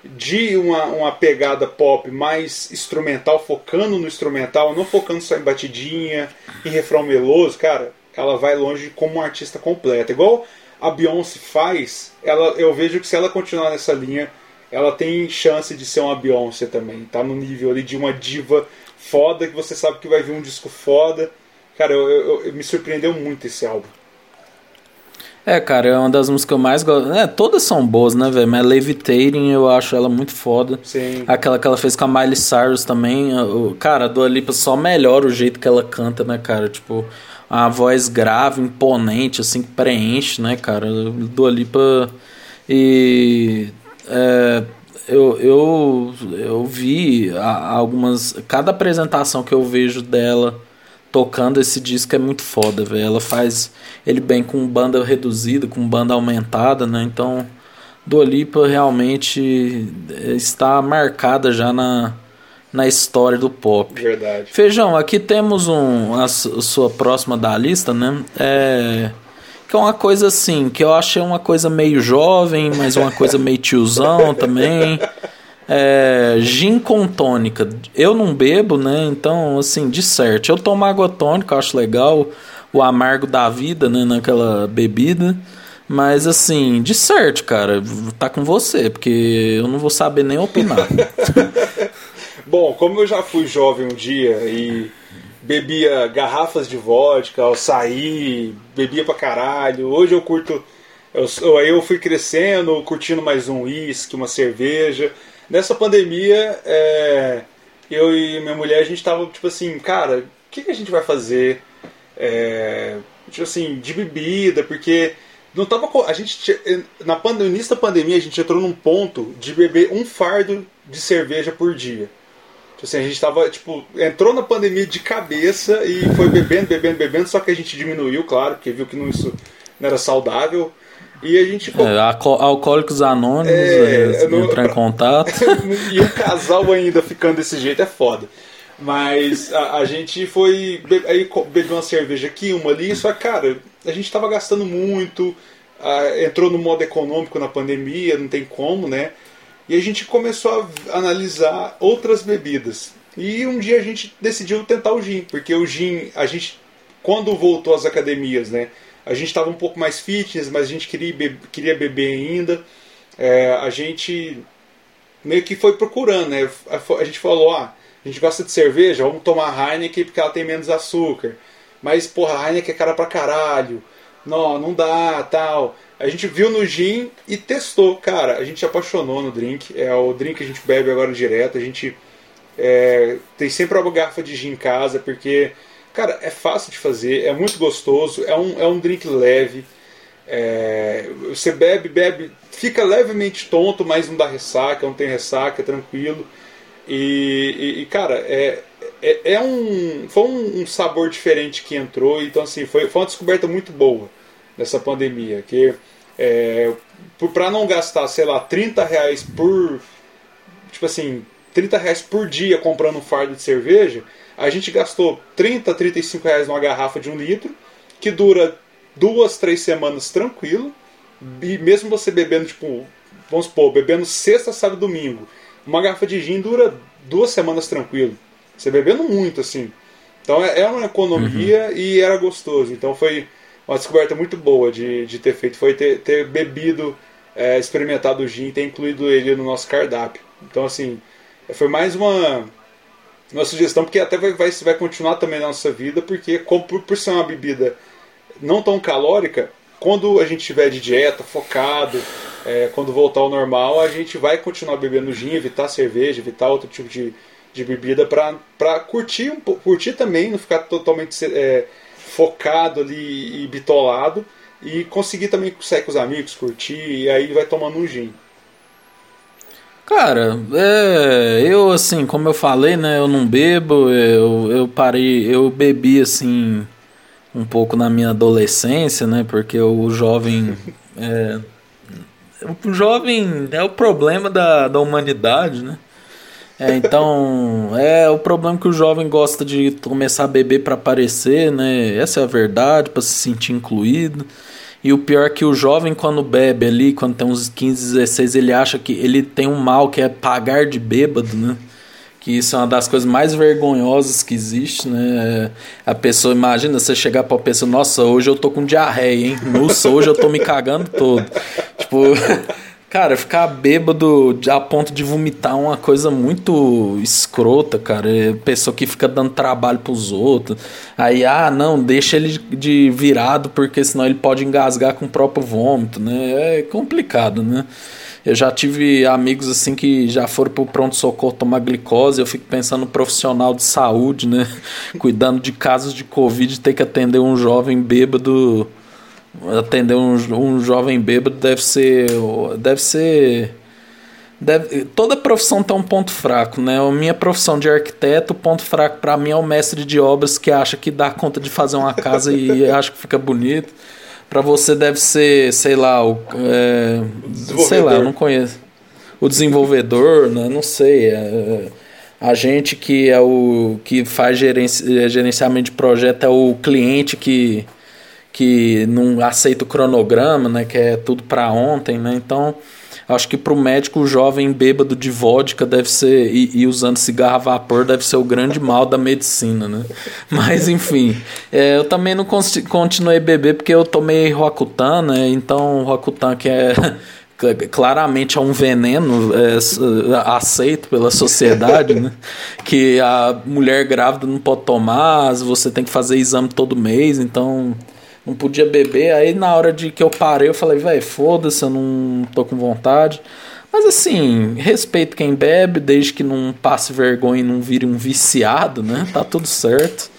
de uma, uma pegada pop mais instrumental, focando no instrumental, não focando só em batidinha, em refrão meloso, cara, ela vai longe como uma artista completa. Igual a Beyoncé faz, ela, eu vejo que se ela continuar nessa linha, ela tem chance de ser uma Beyoncé também. Tá no nível ali de uma diva foda, que você sabe que vai vir um disco foda. Cara, eu, eu, eu me surpreendeu muito esse álbum. É, cara, é uma das músicas que eu mais gosto. É, todas são boas, né, velho? Mas Levitating eu acho ela muito foda. Sim. Aquela que ela fez com a Miley Cyrus também. O, cara, a Dua Lipa só melhora o jeito que ela canta, né, cara? Tipo, a voz grave, imponente, assim, que preenche, né, cara? Dua Lipa. E é, eu, eu, eu vi algumas. Cada apresentação que eu vejo dela tocando esse disco é muito foda, velho. Ela faz ele bem com banda reduzida, com banda aumentada, né? Então, Dua Lipa realmente está marcada já na, na história do pop. Verdade. Feijão, aqui temos um a, a sua próxima da lista, né? É que é uma coisa assim, que eu achei uma coisa meio jovem, mas uma coisa meio tiozão também. É, gin com tônica. Eu não bebo, né? Então, assim, de certo. Eu tomo água tônica, acho legal. O amargo da vida, né? Naquela bebida. Mas, assim, de certo, cara. Tá com você, porque eu não vou saber nem opinar. Bom, como eu já fui jovem um dia e bebia garrafas de vodka ao sair, bebia pra caralho. Hoje eu curto. Eu, aí eu fui crescendo, curtindo mais um uísque, uma cerveja. Nessa pandemia, é, eu e minha mulher, a gente tava tipo assim, cara, o que, que a gente vai fazer? É, tipo assim, de bebida, porque não tava. A gente. Na no início da pandemia, a gente entrou num ponto de beber um fardo de cerveja por dia. Tipo assim, a gente tava, tipo, entrou na pandemia de cabeça e foi bebendo, bebendo, bebendo, só que a gente diminuiu, claro, porque viu que não, isso não era saudável. E a gente. É, alcoólicos Anônimos, é, é, não, entrar em contato. e o casal ainda ficando desse jeito é foda. Mas a, a gente foi. Be, aí bebeu uma cerveja aqui, uma ali, só cara, a gente tava gastando muito, a, entrou no modo econômico na pandemia, não tem como, né? E a gente começou a analisar outras bebidas. E um dia a gente decidiu tentar o gin, porque o gin, a gente, quando voltou às academias, né? A gente estava um pouco mais fitness, mas a gente queria, beber, queria beber ainda. É, a gente meio que foi procurando, né? A, gente falou, ah, a gente gosta de cerveja, vamos tomar Heineken porque ela tem menos açúcar. Mas, porra, Heineken é cara pra caralho. Não, não dá, tal. A gente viu no gin e testou. Cara, a gente se apaixonou no drink. É o drink que a gente bebe agora direto. A gente é, tem sempre uma garrafa de gin em casa, porque, cara, é fácil de fazer, é muito gostoso, é um, é um drink leve. É, você bebe, bebe, fica levemente tonto, mas não dá ressaca, não tem ressaca, é tranquilo. E, e, e cara, é, é, é, um, foi um, sabor diferente que entrou, então assim, foi, foi uma descoberta muito boa nessa pandemia. Que é, para não gastar, sei lá, 30 reais por. Tipo assim, 30 reais por dia comprando um fardo de cerveja, a gente gastou 30, 35 reais numa garrafa de um litro, que dura duas, três semanas tranquilo, e mesmo você bebendo, tipo, vamos supor, bebendo sexta, sábado domingo, uma garrafa de gin dura duas semanas tranquilo. Você bebendo muito, assim. Então é, é uma economia uhum. e era gostoso. Então foi uma descoberta muito boa de, de ter feito. Foi ter, ter bebido, é, experimentado o gin, ter incluído ele no nosso cardápio. Então, assim, foi mais uma, uma sugestão, porque até vai, vai, vai continuar também na nossa vida, porque como, por, por ser uma bebida não tão calórica, quando a gente estiver de dieta, focado, é, quando voltar ao normal, a gente vai continuar bebendo gin, evitar cerveja, evitar outro tipo de, de bebida para curtir, curtir também, não ficar totalmente é, focado ali e bitolado e conseguir também sair com os amigos, curtir, e aí vai tomando um gin. Cara, é, eu assim, como eu falei, né, eu não bebo, eu, eu parei, eu bebi assim um pouco na minha adolescência, né, porque o jovem é, o jovem é o problema da, da humanidade, né? É, então, é o problema que o jovem gosta de começar a beber para aparecer, né? Essa é a verdade, para se sentir incluído. E o pior é que o jovem, quando bebe ali, quando tem uns 15, 16, ele acha que ele tem um mal que é pagar de bêbado, né? Que isso é uma das coisas mais vergonhosas que existe, né? A pessoa, imagina você chegar pra pessoa, nossa, hoje eu tô com diarreia, hein? Nossa, hoje eu tô me cagando todo. Tipo. Cara, ficar bêbado a ponto de vomitar é uma coisa muito escrota, cara. É pessoa que fica dando trabalho pros outros. Aí, ah, não, deixa ele de virado porque senão ele pode engasgar com o próprio vômito, né? É complicado, né? Eu já tive amigos assim que já foram pro pronto-socorro tomar glicose. Eu fico pensando no profissional de saúde, né? Cuidando de casos de Covid, ter que atender um jovem bêbado atender um, um jovem bêbado deve ser deve ser deve, toda profissão tem um ponto fraco né? A minha profissão de arquiteto o ponto fraco para mim é o mestre de obras que acha que dá conta de fazer uma casa e acha que fica bonito. Para você deve ser sei lá o é, sei lá eu não conheço. O desenvolvedor né? não sei é, a gente que é o que faz gerenci, gerenciamento de projeto é o cliente que que não aceita o cronograma, né, que é tudo para ontem, né? Então, acho que para o médico o jovem bêbado de vodka deve ser e, e, usando cigarro a vapor deve ser o grande mal da medicina, né? Mas enfim, é, eu também não continuei beber porque eu tomei Roacutan, né? Então Roacutan que é claramente é um veneno é, aceito pela sociedade, né? que a mulher grávida não pode tomar, você tem que fazer exame todo mês, então não podia beber. Aí na hora de que eu parei, eu falei, velho, foda-se, eu não tô com vontade. Mas assim, respeito quem bebe, desde que não passe vergonha e não vire um viciado, né? Tá tudo certo.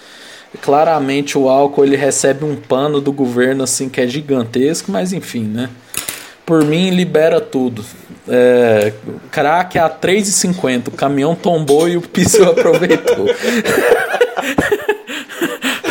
Claramente o álcool ele recebe um pano do governo assim que é gigantesco, mas enfim, né? Por mim, libera tudo. É, crack a 3,50. O caminhão tombou e o piso aproveitou.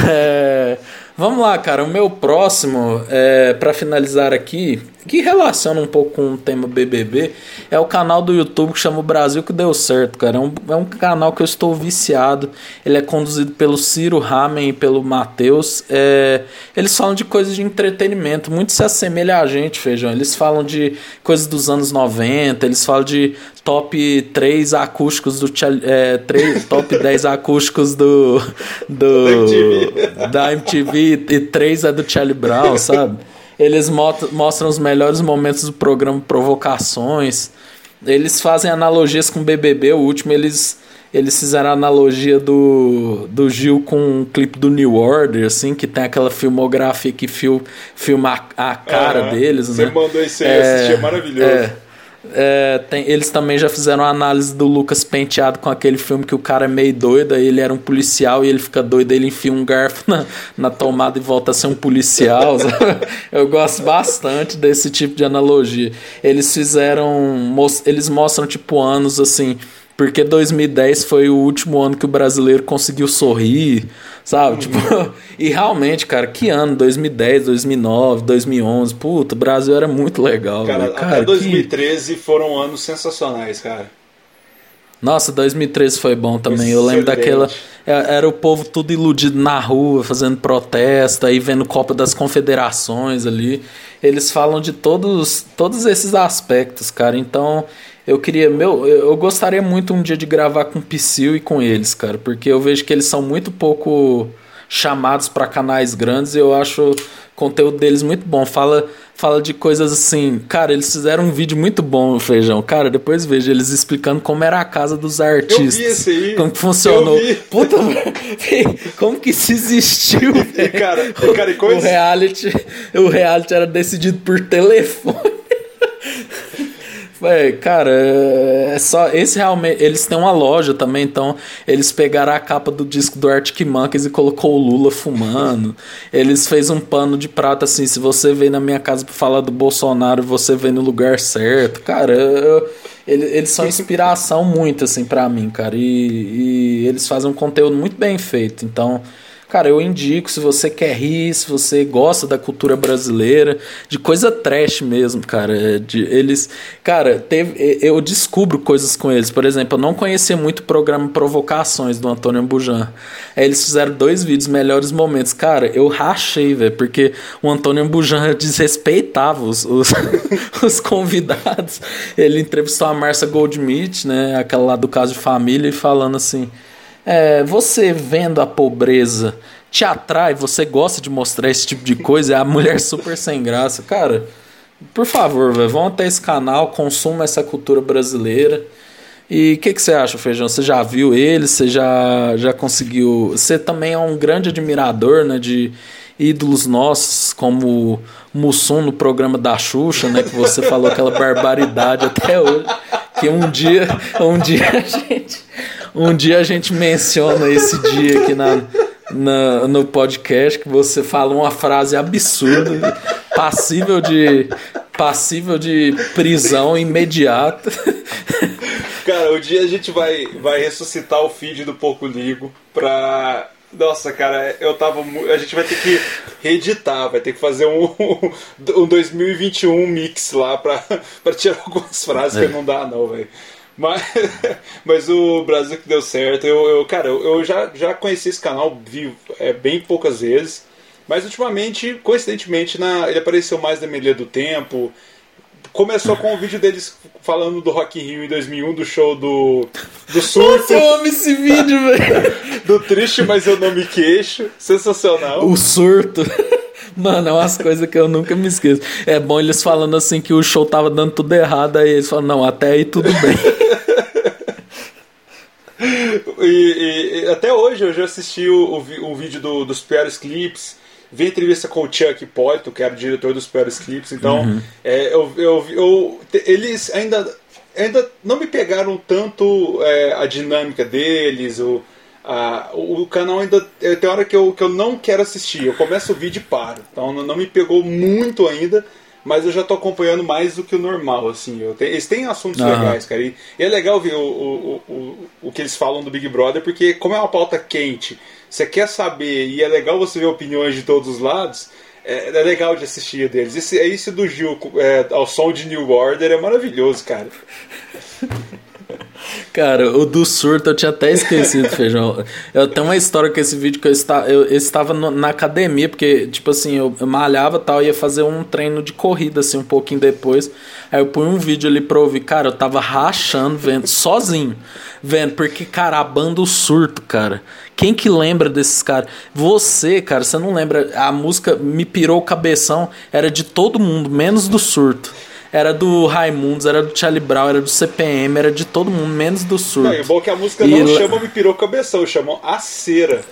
é, Vamos lá, cara. O meu próximo, é, para finalizar aqui, que relaciona um pouco com o tema BBB é o canal do YouTube que chama o Brasil que deu certo, cara. É um, é um canal que eu estou viciado. Ele é conduzido pelo Ciro Ramen e pelo Matheus. É, eles falam de coisas de entretenimento, muito se assemelha a gente, Feijão. Eles falam de coisas dos anos 90, eles falam de top 3 acústicos do é, 3, top 10 acústicos do, do da MTV e 3 é do Charlie Brown, sabe? Eles mostram os melhores momentos do programa Provocações. Eles fazem analogias com o BBB, o último eles eles fizeram a analogia do, do Gil com um clipe do New Order, assim, que tem aquela filmografia que fil, filma a, a cara uhum. deles, Você né? mandou isso aí, é, assisti, é maravilhoso. É, é, tem, eles também já fizeram uma análise do Lucas Penteado com aquele filme que o cara é meio doido, aí ele era um policial e ele fica doido, ele enfia um garfo na, na tomada e volta a ser um policial. Eu gosto bastante desse tipo de analogia. Eles fizeram. Eles mostram, tipo, anos assim porque 2010 foi o último ano que o brasileiro conseguiu sorrir, sabe? Uhum. Tipo, e realmente, cara, que ano? 2010, 2009, 2011. Puta, o Brasil era muito legal. Cara, cara até 2013 que... foram anos sensacionais, cara. Nossa, 2013 foi bom também. Eu lembro daquela. É, era o povo tudo iludido na rua, fazendo protesto, aí vendo Copa das Confederações ali. Eles falam de todos, todos esses aspectos, cara. Então, eu queria, meu, eu gostaria muito um dia de gravar com o Psyll e com eles, cara, porque eu vejo que eles são muito pouco chamados para canais grandes e eu acho o conteúdo deles muito bom. Fala, fala de coisas assim, cara, eles fizeram um vídeo muito bom, Feijão. Cara, depois vejo eles explicando como era a casa dos artistas. Eu vi esse aí. Como que funcionou. Puta, como que isso existiu, e, cara, cara, e coisa... O reality, o reality era decidido por telefone. É, cara, é só. Esse realmente. Eles têm uma loja também, então eles pegaram a capa do disco do Arctic Monkeys e colocou o Lula fumando. Eles fez um pano de prata assim. Se você veio na minha casa pra falar do Bolsonaro, você vem no lugar certo. Cara, eu, eles, eles são inspiração muito, assim, para mim, cara. E, e eles fazem um conteúdo muito bem feito. Então. Cara, eu indico se você quer rir, se você gosta da cultura brasileira, de coisa trash mesmo, cara. De, eles, cara, teve, eu descubro coisas com eles. Por exemplo, eu não conhecia muito o programa Provocações do Antônio Bujan. Aí eles fizeram dois vídeos, melhores momentos. Cara, eu rachei, velho, porque o Antônio Bujan desrespeitava os, os, os convidados. Ele entrevistou a Marcia Goldschmidt, né, aquela lá do caso de família, e falando assim é, você vendo a pobreza te atrai, você gosta de mostrar esse tipo de coisa, é a mulher super sem graça. Cara, por favor, véio, vão até esse canal, consuma essa cultura brasileira. E o que, que você acha, Feijão? Você já viu ele? Você já, já conseguiu. Você também é um grande admirador né, de ídolos nossos, como Mussum no programa da Xuxa, né? Que você falou aquela barbaridade até hoje. Que um dia, um dia a gente um dia a gente menciona esse dia aqui na, na, no podcast que você fala uma frase absurda, passível de passível de prisão imediata. Cara, um dia a gente vai, vai ressuscitar o feed do Pouco Ligo pra. Nossa, cara, eu tava. A gente vai ter que reeditar, vai ter que fazer um, um 2021 mix lá pra, pra tirar algumas frases é. que não dá, não, velho. Mas, mas o Brasil que deu certo, eu, eu cara, eu, já, já conheci esse canal, vi é, bem poucas vezes, mas ultimamente, coincidentemente, na, ele apareceu mais na Melia do Tempo. Começou com o vídeo deles falando do Rock in Rio em 2001, do show do, do surto. Nossa, eu amo esse vídeo, velho. do triste, mas eu não me queixo. Sensacional. O surto. Mano, é umas coisas que eu nunca me esqueço. É bom eles falando assim que o show tava dando tudo errado, aí eles falam, não, até aí tudo bem. e, e, até hoje eu já assisti o, o, o vídeo do, dos piores clipes, vi a entrevista com o Chuck Poito, que era o diretor dos piores clipes, então uhum. é, eu, eu, eu, eles ainda, ainda não me pegaram tanto é, a dinâmica deles, o ah, o, canal ainda tem hora que eu, que eu não quero assistir. Eu começo o vídeo e paro. Então não, não me pegou muito ainda, mas eu já estou acompanhando mais do que o normal. Assim, eu eles têm assuntos uhum. legais, cara. E, e, é legal ver o, o, o, o que eles falam do Big Brother, porque como é uma pauta quente, você quer saber e é legal você ver opiniões de todos os lados. é, é, legal de assistir deles. Esse, esse do Gil é, ao som de New Order é maravilhoso, cara. Cara, o do surto eu tinha até esquecido, Feijão. Eu tenho uma história com esse vídeo que eu, eu, eu estava no, na academia, porque, tipo assim, eu, eu malhava tal, ia fazer um treino de corrida, assim, um pouquinho depois. Aí eu pus um vídeo ali pra ouvir. Cara, eu tava rachando, vendo, sozinho, vendo, porque, cara, a banda o surto, cara. Quem que lembra desses caras? Você, cara, você não lembra? A música Me Pirou o Cabeção era de todo mundo, menos do surto. Era do Raimundos, era do Charlie Brown, era do CPM, era de todo mundo, menos do surto. Não, e bom que a música e não chama Me Pirou Cabeção, chamam A Cera.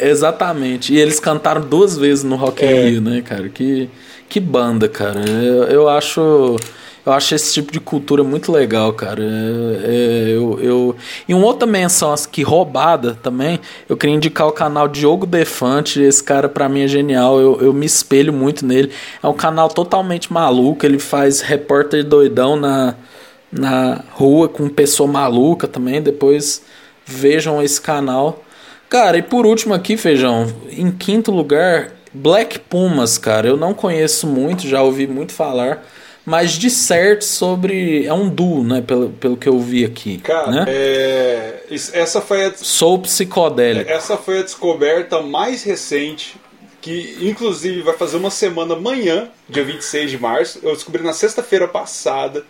Exatamente. E eles cantaram duas vezes no Rock é. in Rio, né, cara? Que, que banda, cara. Eu, eu acho eu acho esse tipo de cultura muito legal, cara. É, é, eu, eu... E uma outra menção que roubada também, eu queria indicar o canal Diogo Defante. Esse cara para mim é genial, eu, eu me espelho muito nele. É um canal totalmente maluco, ele faz repórter doidão na, na rua com pessoa maluca também. Depois vejam esse canal. Cara, e por último aqui, Feijão, em quinto lugar, Black Pumas, cara. Eu não conheço muito, já ouvi muito falar mas de certo sobre. É um duo, né? Pelo, pelo que eu vi aqui. Cara, né? é, essa foi a. Sou psicodélico. Essa foi a descoberta mais recente, que inclusive vai fazer uma semana amanhã, dia 26 de março. Eu descobri na sexta-feira passada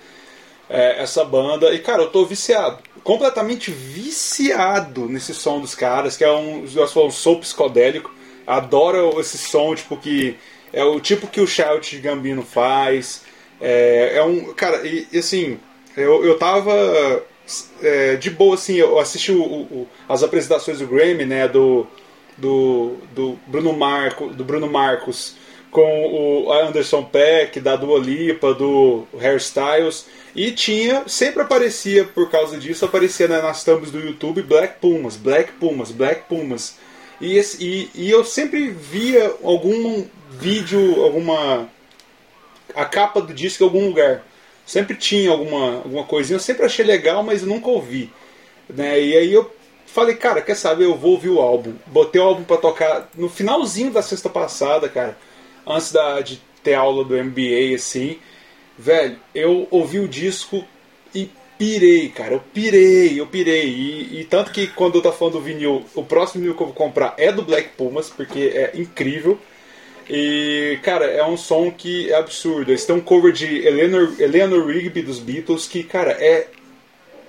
é, essa banda, e cara, eu tô viciado. Completamente viciado nesse som dos caras, que é um. Nós falamos, sou psicodélico. Adoro esse som, tipo, que. É o tipo que o Shout de Gambino faz. É, é um. Cara, e, e assim, eu, eu tava é, de boa, assim, eu assisti o, o, as apresentações do Grammy, né, do, do, do, Bruno, Marco, do Bruno Marcos com o Anderson Peck, da Dua Lipa, do Hairstyles. E tinha, sempre aparecia, por causa disso, aparecia né, nas thumbs do YouTube Black Pumas, Black Pumas, Black Pumas. E, e, e eu sempre via algum vídeo, alguma a capa do disco em algum lugar. Sempre tinha alguma, alguma coisinha, eu sempre achei legal, mas nunca ouvi. Né? E aí eu falei, cara, quer saber? Eu vou ouvir o álbum. Botei o álbum para tocar no finalzinho da sexta passada, cara, antes da, de ter aula do MBA, assim. Velho, eu ouvi o disco e pirei, cara. Eu pirei, eu pirei. E, e, tanto que quando eu tô falando do vinil, o próximo vinil que eu vou comprar é do Black Pumas, porque é incrível. E, cara, é um som que é absurdo. Eles têm um cover de Eleanor, Eleanor Rigby dos Beatles que, cara, é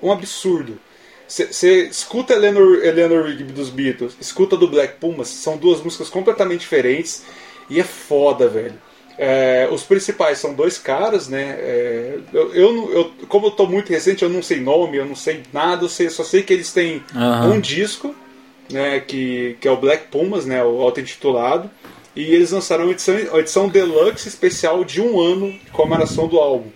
um absurdo. Você escuta Eleanor, Eleanor Rigby dos Beatles, escuta do Black Pumas, são duas músicas completamente diferentes e é foda, velho. É, os principais são dois caras, né? É, eu, eu, eu, como eu tô muito recente, eu não sei nome, eu não sei nada, eu sei, só sei que eles têm uhum. um disco, né? Que, que é o Black Pumas, né? O auto-intitulado. E eles lançaram uma edição, uma edição deluxe especial de um ano de comemoração do álbum.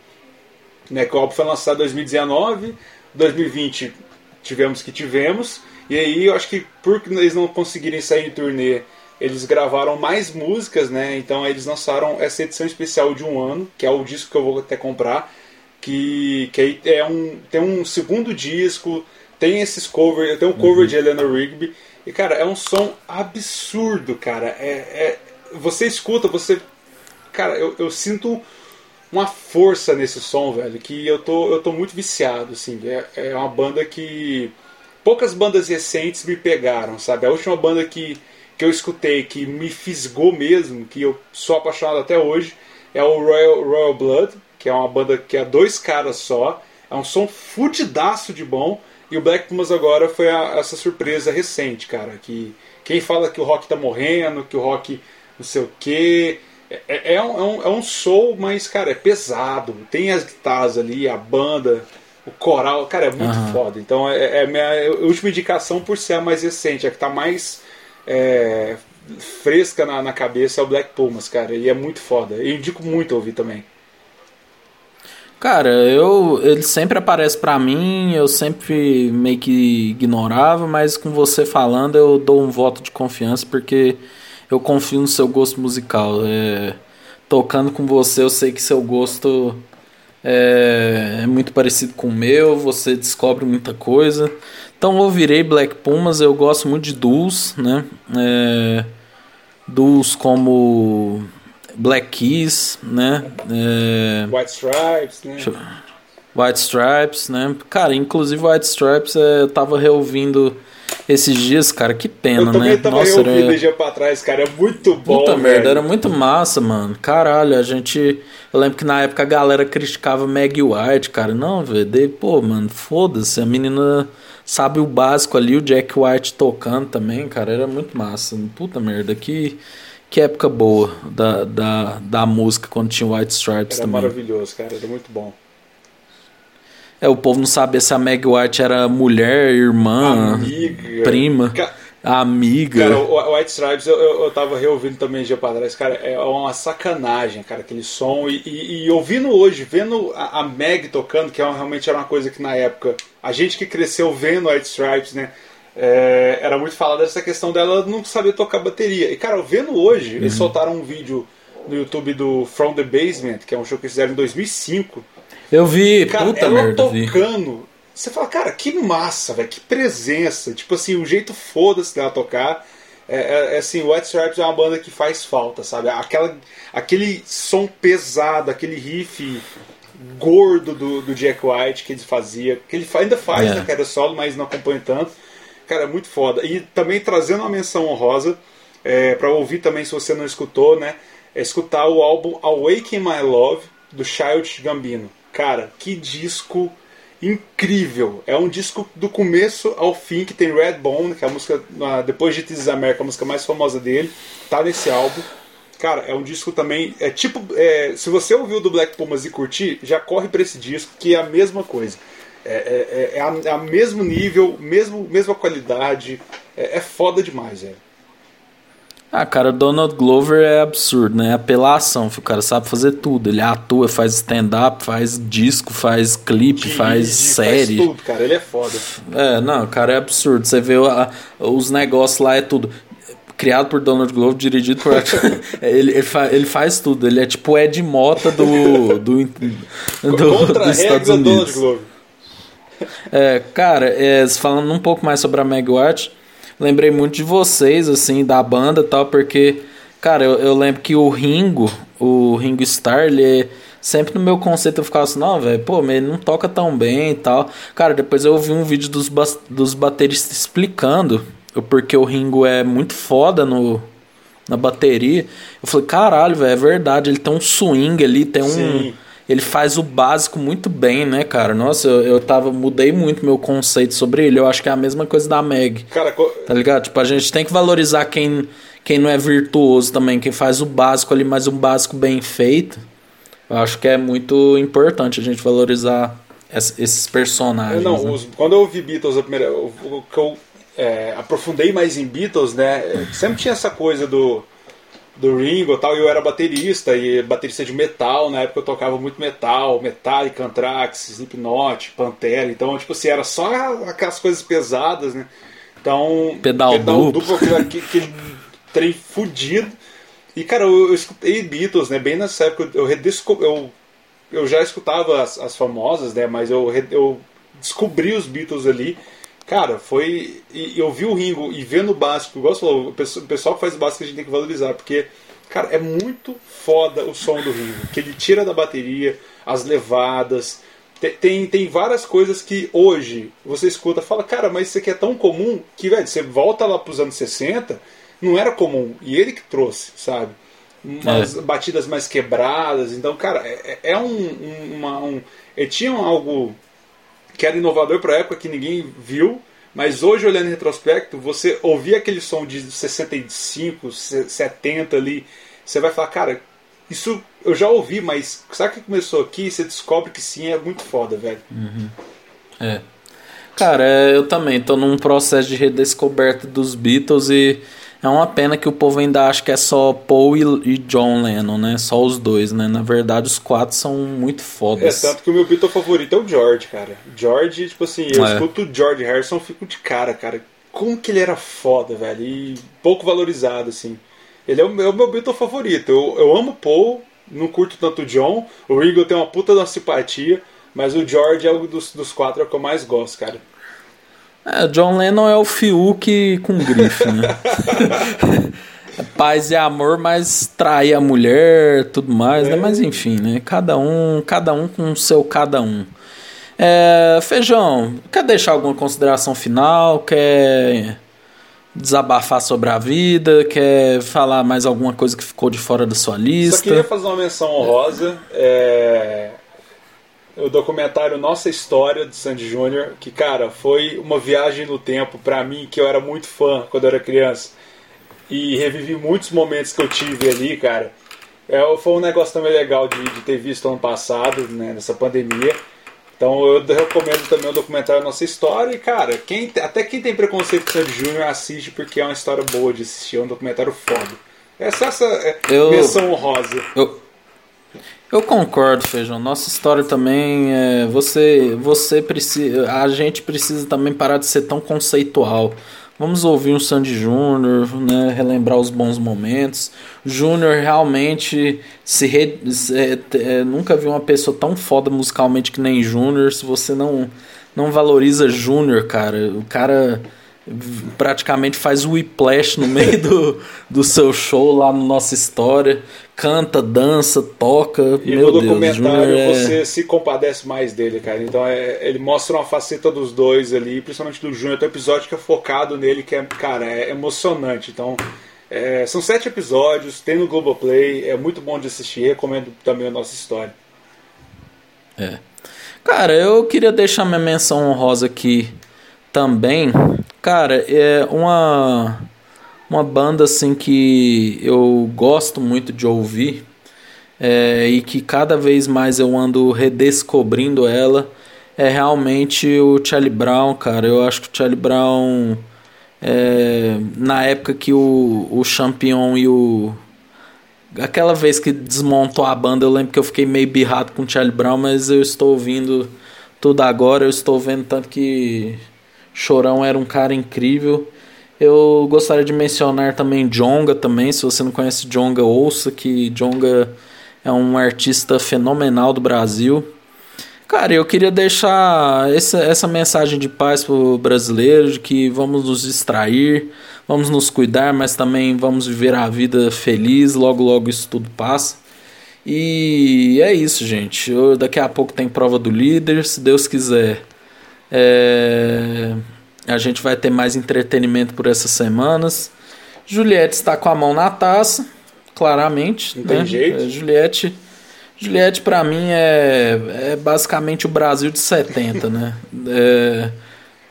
Né, que o álbum foi lançado em 2019, 2020 tivemos que tivemos, e aí eu acho que por eles não conseguirem sair em turnê, eles gravaram mais músicas, né? Então eles lançaram essa edição especial de um ano, que é o disco que eu vou até comprar, que, que é um, tem um segundo disco, tem esses covers, tem um cover uhum. de Eleanor Rigby, e cara, é um som absurdo, cara. É, é, você escuta, você. Cara, eu, eu sinto uma força nesse som, velho, que eu tô, eu tô muito viciado, assim. É, é uma banda que. Poucas bandas recentes me pegaram, sabe? A última banda que, que eu escutei, que me fisgou mesmo, que eu sou apaixonado até hoje, é o Royal, Royal Blood, que é uma banda que é dois caras só. É um som fudidaço de bom. E o Black Pumas agora foi a, essa surpresa recente, cara. Que quem fala que o rock tá morrendo, que o rock não sei o quê. É, é, é, um, é, um, é um soul, mas, cara, é pesado. Tem as guitarras ali, a banda, o coral. Cara, é muito uhum. foda. Então, é, é minha última indicação por ser a mais recente, a que tá mais é, fresca na, na cabeça é o Black Pumas, cara. E é muito foda. Eu indico muito ouvir também. Cara, eu ele sempre aparece para mim, eu sempre meio que ignorava, mas com você falando eu dou um voto de confiança porque eu confio no seu gosto musical. É, tocando com você, eu sei que seu gosto é, é, muito parecido com o meu, você descobre muita coisa. Então eu virei Black Pumas, eu gosto muito de duos, né? É, dos como Black Keys, né? É... White Stripes, né? White Stripes, né? Cara, inclusive White Stripes é, eu tava reouvindo esses dias, cara, que pena, eu também né? Tava Nossa, era... dia pra trás, cara, é muito bom. Puta velho. merda, era muito massa, mano. Caralho, a gente. Eu lembro que na época a galera criticava Maggie White, cara. Não, velho, pô, mano, foda-se. A menina sabe o básico ali, o Jack White tocando também, cara, era muito massa. Puta merda, que, que época boa da, da, da música quando tinha White Stripes era também. Era maravilhoso, cara, era muito bom. É, o povo não sabia se a Meg White era mulher, irmã, Amiga. prima. Ca amiga. Cara, o White Stripes eu, eu, eu tava reouvindo também dia pra trás, cara, é uma sacanagem, cara, aquele som. E, e, e ouvindo hoje, vendo a, a, Meg tocando, que é realmente era uma coisa que na época, a gente que cresceu vendo White Stripes, né? É, era muito falada essa questão dela não saber tocar bateria. E, cara, vendo hoje, uhum. eles soltaram um vídeo no YouTube do From the Basement, que é um show que eles fizeram em 2005. Eu vi, cara, puta ela merda, tocando. Vi você fala, cara, que massa, velho, que presença. Tipo assim, o jeito foda-se dela tocar. É, é, é, assim, o White Stripes é uma banda que faz falta, sabe? Aquela, aquele som pesado, aquele riff gordo do, do Jack White que ele fazia, que ele ainda faz. É. na carreira solo, mas não acompanha tanto. Cara, é muito foda. E também trazendo uma menção honrosa, é, para ouvir também se você não escutou, né? É escutar o álbum Awaken My Love do Child Gambino. Cara, que disco incrível. É um disco do começo ao fim que tem Red Bone, que é a música depois de This is America, a música mais famosa dele, tá nesse álbum. Cara, é um disco também. É tipo. É, se você ouviu do Black Pumas e curtir, já corre para esse disco, que é a mesma coisa. É, é, é, é a, é a mesmo nível, mesmo, mesma qualidade. É, é foda demais, velho. Ah, cara, Donald Glover é absurdo, né? Apelação, o cara sabe fazer tudo. Ele atua, faz stand-up, faz disco, faz clipe, faz série. Faz tudo, cara, ele é foda. É, não, cara, é absurdo. Você vê a, os negócios lá, é tudo. Criado por Donald Glover, dirigido por. ele, ele, fa, ele, faz tudo. Ele é tipo o Ed Mota do. do, do, dos Estados Unidos. Donald Glover. É, cara, é, falando um pouco mais sobre a Meg White lembrei muito de vocês, assim, da banda e tal, porque, cara, eu, eu lembro que o Ringo, o Ringo Starr, ele é, sempre no meu conceito eu ficava assim, não, velho, pô, mas ele não toca tão bem e tal. Cara, depois eu ouvi um vídeo dos, dos bateristas explicando o porquê o Ringo é muito foda no, na bateria. Eu falei, caralho, velho, é verdade, ele tem um swing ali, tem um. Ele faz o básico muito bem, né, cara? Nossa, eu, eu tava, mudei muito meu conceito sobre ele. Eu acho que é a mesma coisa da Meg. Cara, tá ligado? Tipo, a gente tem que valorizar quem, quem não é virtuoso também, quem faz o básico ali, mas um básico bem feito. Eu acho que é muito importante a gente valorizar esses personagens. Não, né? os, quando eu ouvi Beatles a primeira, o que eu é, aprofundei mais em Beatles, né? Sempre tinha essa coisa do do Ringo e tal, e eu era baterista, e baterista de metal, na época eu tocava muito metal, Metallica, Anthrax, Slipknot, Pantera, então, tipo assim, era só aquelas coisas pesadas, né? Então, pedal, pedal duplo, duplo aquele, aquele trem fudido. E, cara, eu, eu, escutei Beatles, né? Bem nessa época, eu, redesco eu, eu já escutava as, as famosas, né? Mas eu, eu descobri os Beatles ali. Cara, foi. E eu vi o Ringo e vendo o básico, igual você falou, o pessoal que faz o básico a gente tem que valorizar, porque, cara, é muito foda o som do Ringo. Que ele tira da bateria, as levadas. Tem, tem, várias coisas que hoje você escuta fala, cara, mas isso aqui é tão comum que, velho, você volta lá pros anos 60, não era comum. E ele que trouxe, sabe? Umas é. batidas mais quebradas. Então, cara, é, é um. um, uma, um ele tinha algo que era inovador para a época que ninguém viu, mas hoje olhando em retrospecto, você ouvir aquele som de 65, 70 ali, você vai falar, cara, isso eu já ouvi, mas sabe que começou aqui? Você descobre que sim, é muito foda, velho. Uhum. É. Cara, é, eu também tô num processo de redescoberta dos Beatles e é uma pena que o povo ainda acha que é só Paul e, e John Lennon, né? Só os dois, né? Na verdade, os quatro são muito fodas. É, tanto que o meu Beatle favorito é o George, cara. George, tipo assim, eu é. escuto o George Harrison fico de cara, cara. Como que ele era foda, velho. E pouco valorizado, assim. Ele é o, é o meu Beatle favorito. Eu, eu amo Paul, não curto tanto o John. O Ringo tem uma puta da simpatia. Mas o George é o dos, dos quatro é o que eu mais gosto, cara. É, John Lennon é o Fiuk com grife, né? Paz e amor, mas trair a mulher, tudo mais, é. né? Mas enfim, né? Cada um, cada um com o seu cada um. É, Feijão, quer deixar alguma consideração final? Quer desabafar sobre a vida? Quer falar mais alguma coisa que ficou de fora da sua lista? Só queria fazer uma menção honrosa. É... O documentário Nossa História de Sandy Júnior, que, cara, foi uma viagem no tempo para mim, que eu era muito fã quando eu era criança. E revivi muitos momentos que eu tive ali, cara. É, foi um negócio também legal de, de ter visto ano passado, né, nessa pandemia. Então eu recomendo também o documentário Nossa História. E, cara, quem, até quem tem preconceito com Sandy Júnior assiste porque é uma história boa de assistir, é um documentário foda. Essa, essa é eu, menção honrosa. Eu, eu concordo, Feijão. Nossa história também é. Você, você precisa. A gente precisa também parar de ser tão conceitual. Vamos ouvir um Sandy Júnior, né, relembrar os bons momentos. Júnior realmente se, re, é, é, nunca vi uma pessoa tão foda musicalmente que nem Júnior. Se você não não valoriza Júnior, cara, o cara praticamente faz o whiplash no meio do, do seu show lá no Nossa História. Canta, dança, toca. E Meu no documentário Deus, você é... se compadece mais dele, cara. Então é, ele mostra uma faceta dos dois ali, principalmente do Júnior. Tem um episódio que é focado nele, que é, cara, é emocionante. Então. É, são sete episódios, tem no Globoplay, é muito bom de assistir, recomendo também a nossa história. É. Cara, eu queria deixar minha menção honrosa aqui também, cara, é uma uma banda assim que eu gosto muito de ouvir é, e que cada vez mais eu ando redescobrindo ela é realmente o Charlie Brown, cara. Eu acho que o Charlie Brown é, na época que o, o Champion e o aquela vez que desmontou a banda, eu lembro que eu fiquei meio birrado com o Charlie Brown, mas eu estou ouvindo tudo agora, eu estou vendo tanto que Chorão era um cara incrível. Eu gostaria de mencionar também Jonga também, se você não conhece Jonga, ouça que Jonga é um artista fenomenal do Brasil. Cara, eu queria deixar essa, essa mensagem de paz pro brasileiro, de que vamos nos distrair, vamos nos cuidar, mas também vamos viver a vida feliz, logo logo isso tudo passa. E é isso, gente. Eu, daqui a pouco tem prova do líder, se Deus quiser. É... A gente vai ter mais entretenimento por essas semanas. Juliette está com a mão na taça, claramente. Não né? tem jeito. É, Juliette, Juliette para mim é, é basicamente o Brasil de 70, né? É,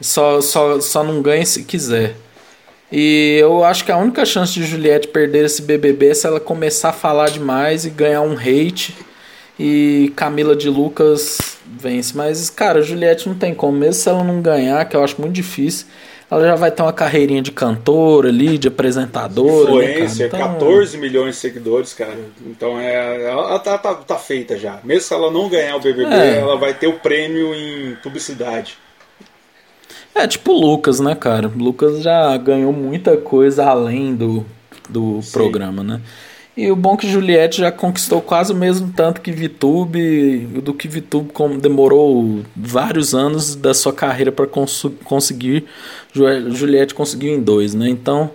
só, só, só não ganha se quiser. E eu acho que a única chance de Juliette perder esse BBB é se ela começar a falar demais e ganhar um hate e Camila de Lucas vence. Mas, cara, Juliette não tem como, mesmo se ela não ganhar, que eu acho muito difícil. Ela já vai ter uma carreirinha de cantora ali, de apresentadora. Influência, né, então... 14 milhões de seguidores, cara. Então é, ela tá, tá, tá feita já. Mesmo se ela não ganhar o BBB, é. ela vai ter o prêmio em publicidade. É tipo o Lucas, né, cara? O Lucas já ganhou muita coisa além do, do programa, né? E o bom é que Juliette já conquistou quase o mesmo tanto que Vitube, do que Vitube demorou vários anos da sua carreira para cons conseguir. Juliette conseguiu em dois, né? Então,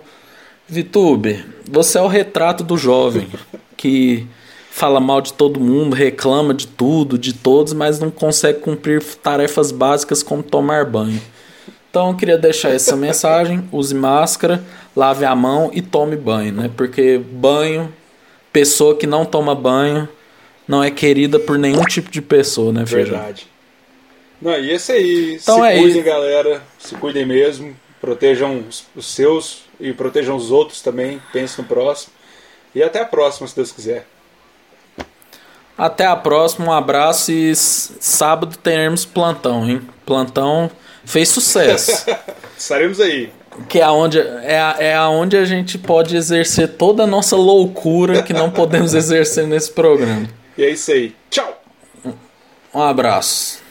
Vitube, você é o retrato do jovem que fala mal de todo mundo, reclama de tudo, de todos, mas não consegue cumprir tarefas básicas como tomar banho. Então eu queria deixar essa mensagem: use máscara, lave a mão e tome banho, né? Porque banho pessoa que não toma banho não é querida por nenhum tipo de pessoa, né, Feijão? Verdade. Não, e esse aí, então se é cuidem, isso. galera, se cuidem mesmo, protejam os seus e protejam os outros também, pensem no próximo. E até a próxima, se Deus quiser. Até a próxima, um abraço e sábado teremos plantão, hein? Plantão fez sucesso. Estaremos aí. Que é onde, é, é aonde a gente pode exercer toda a nossa loucura que não podemos exercer nesse programa. E é isso aí. Tchau! Um abraço.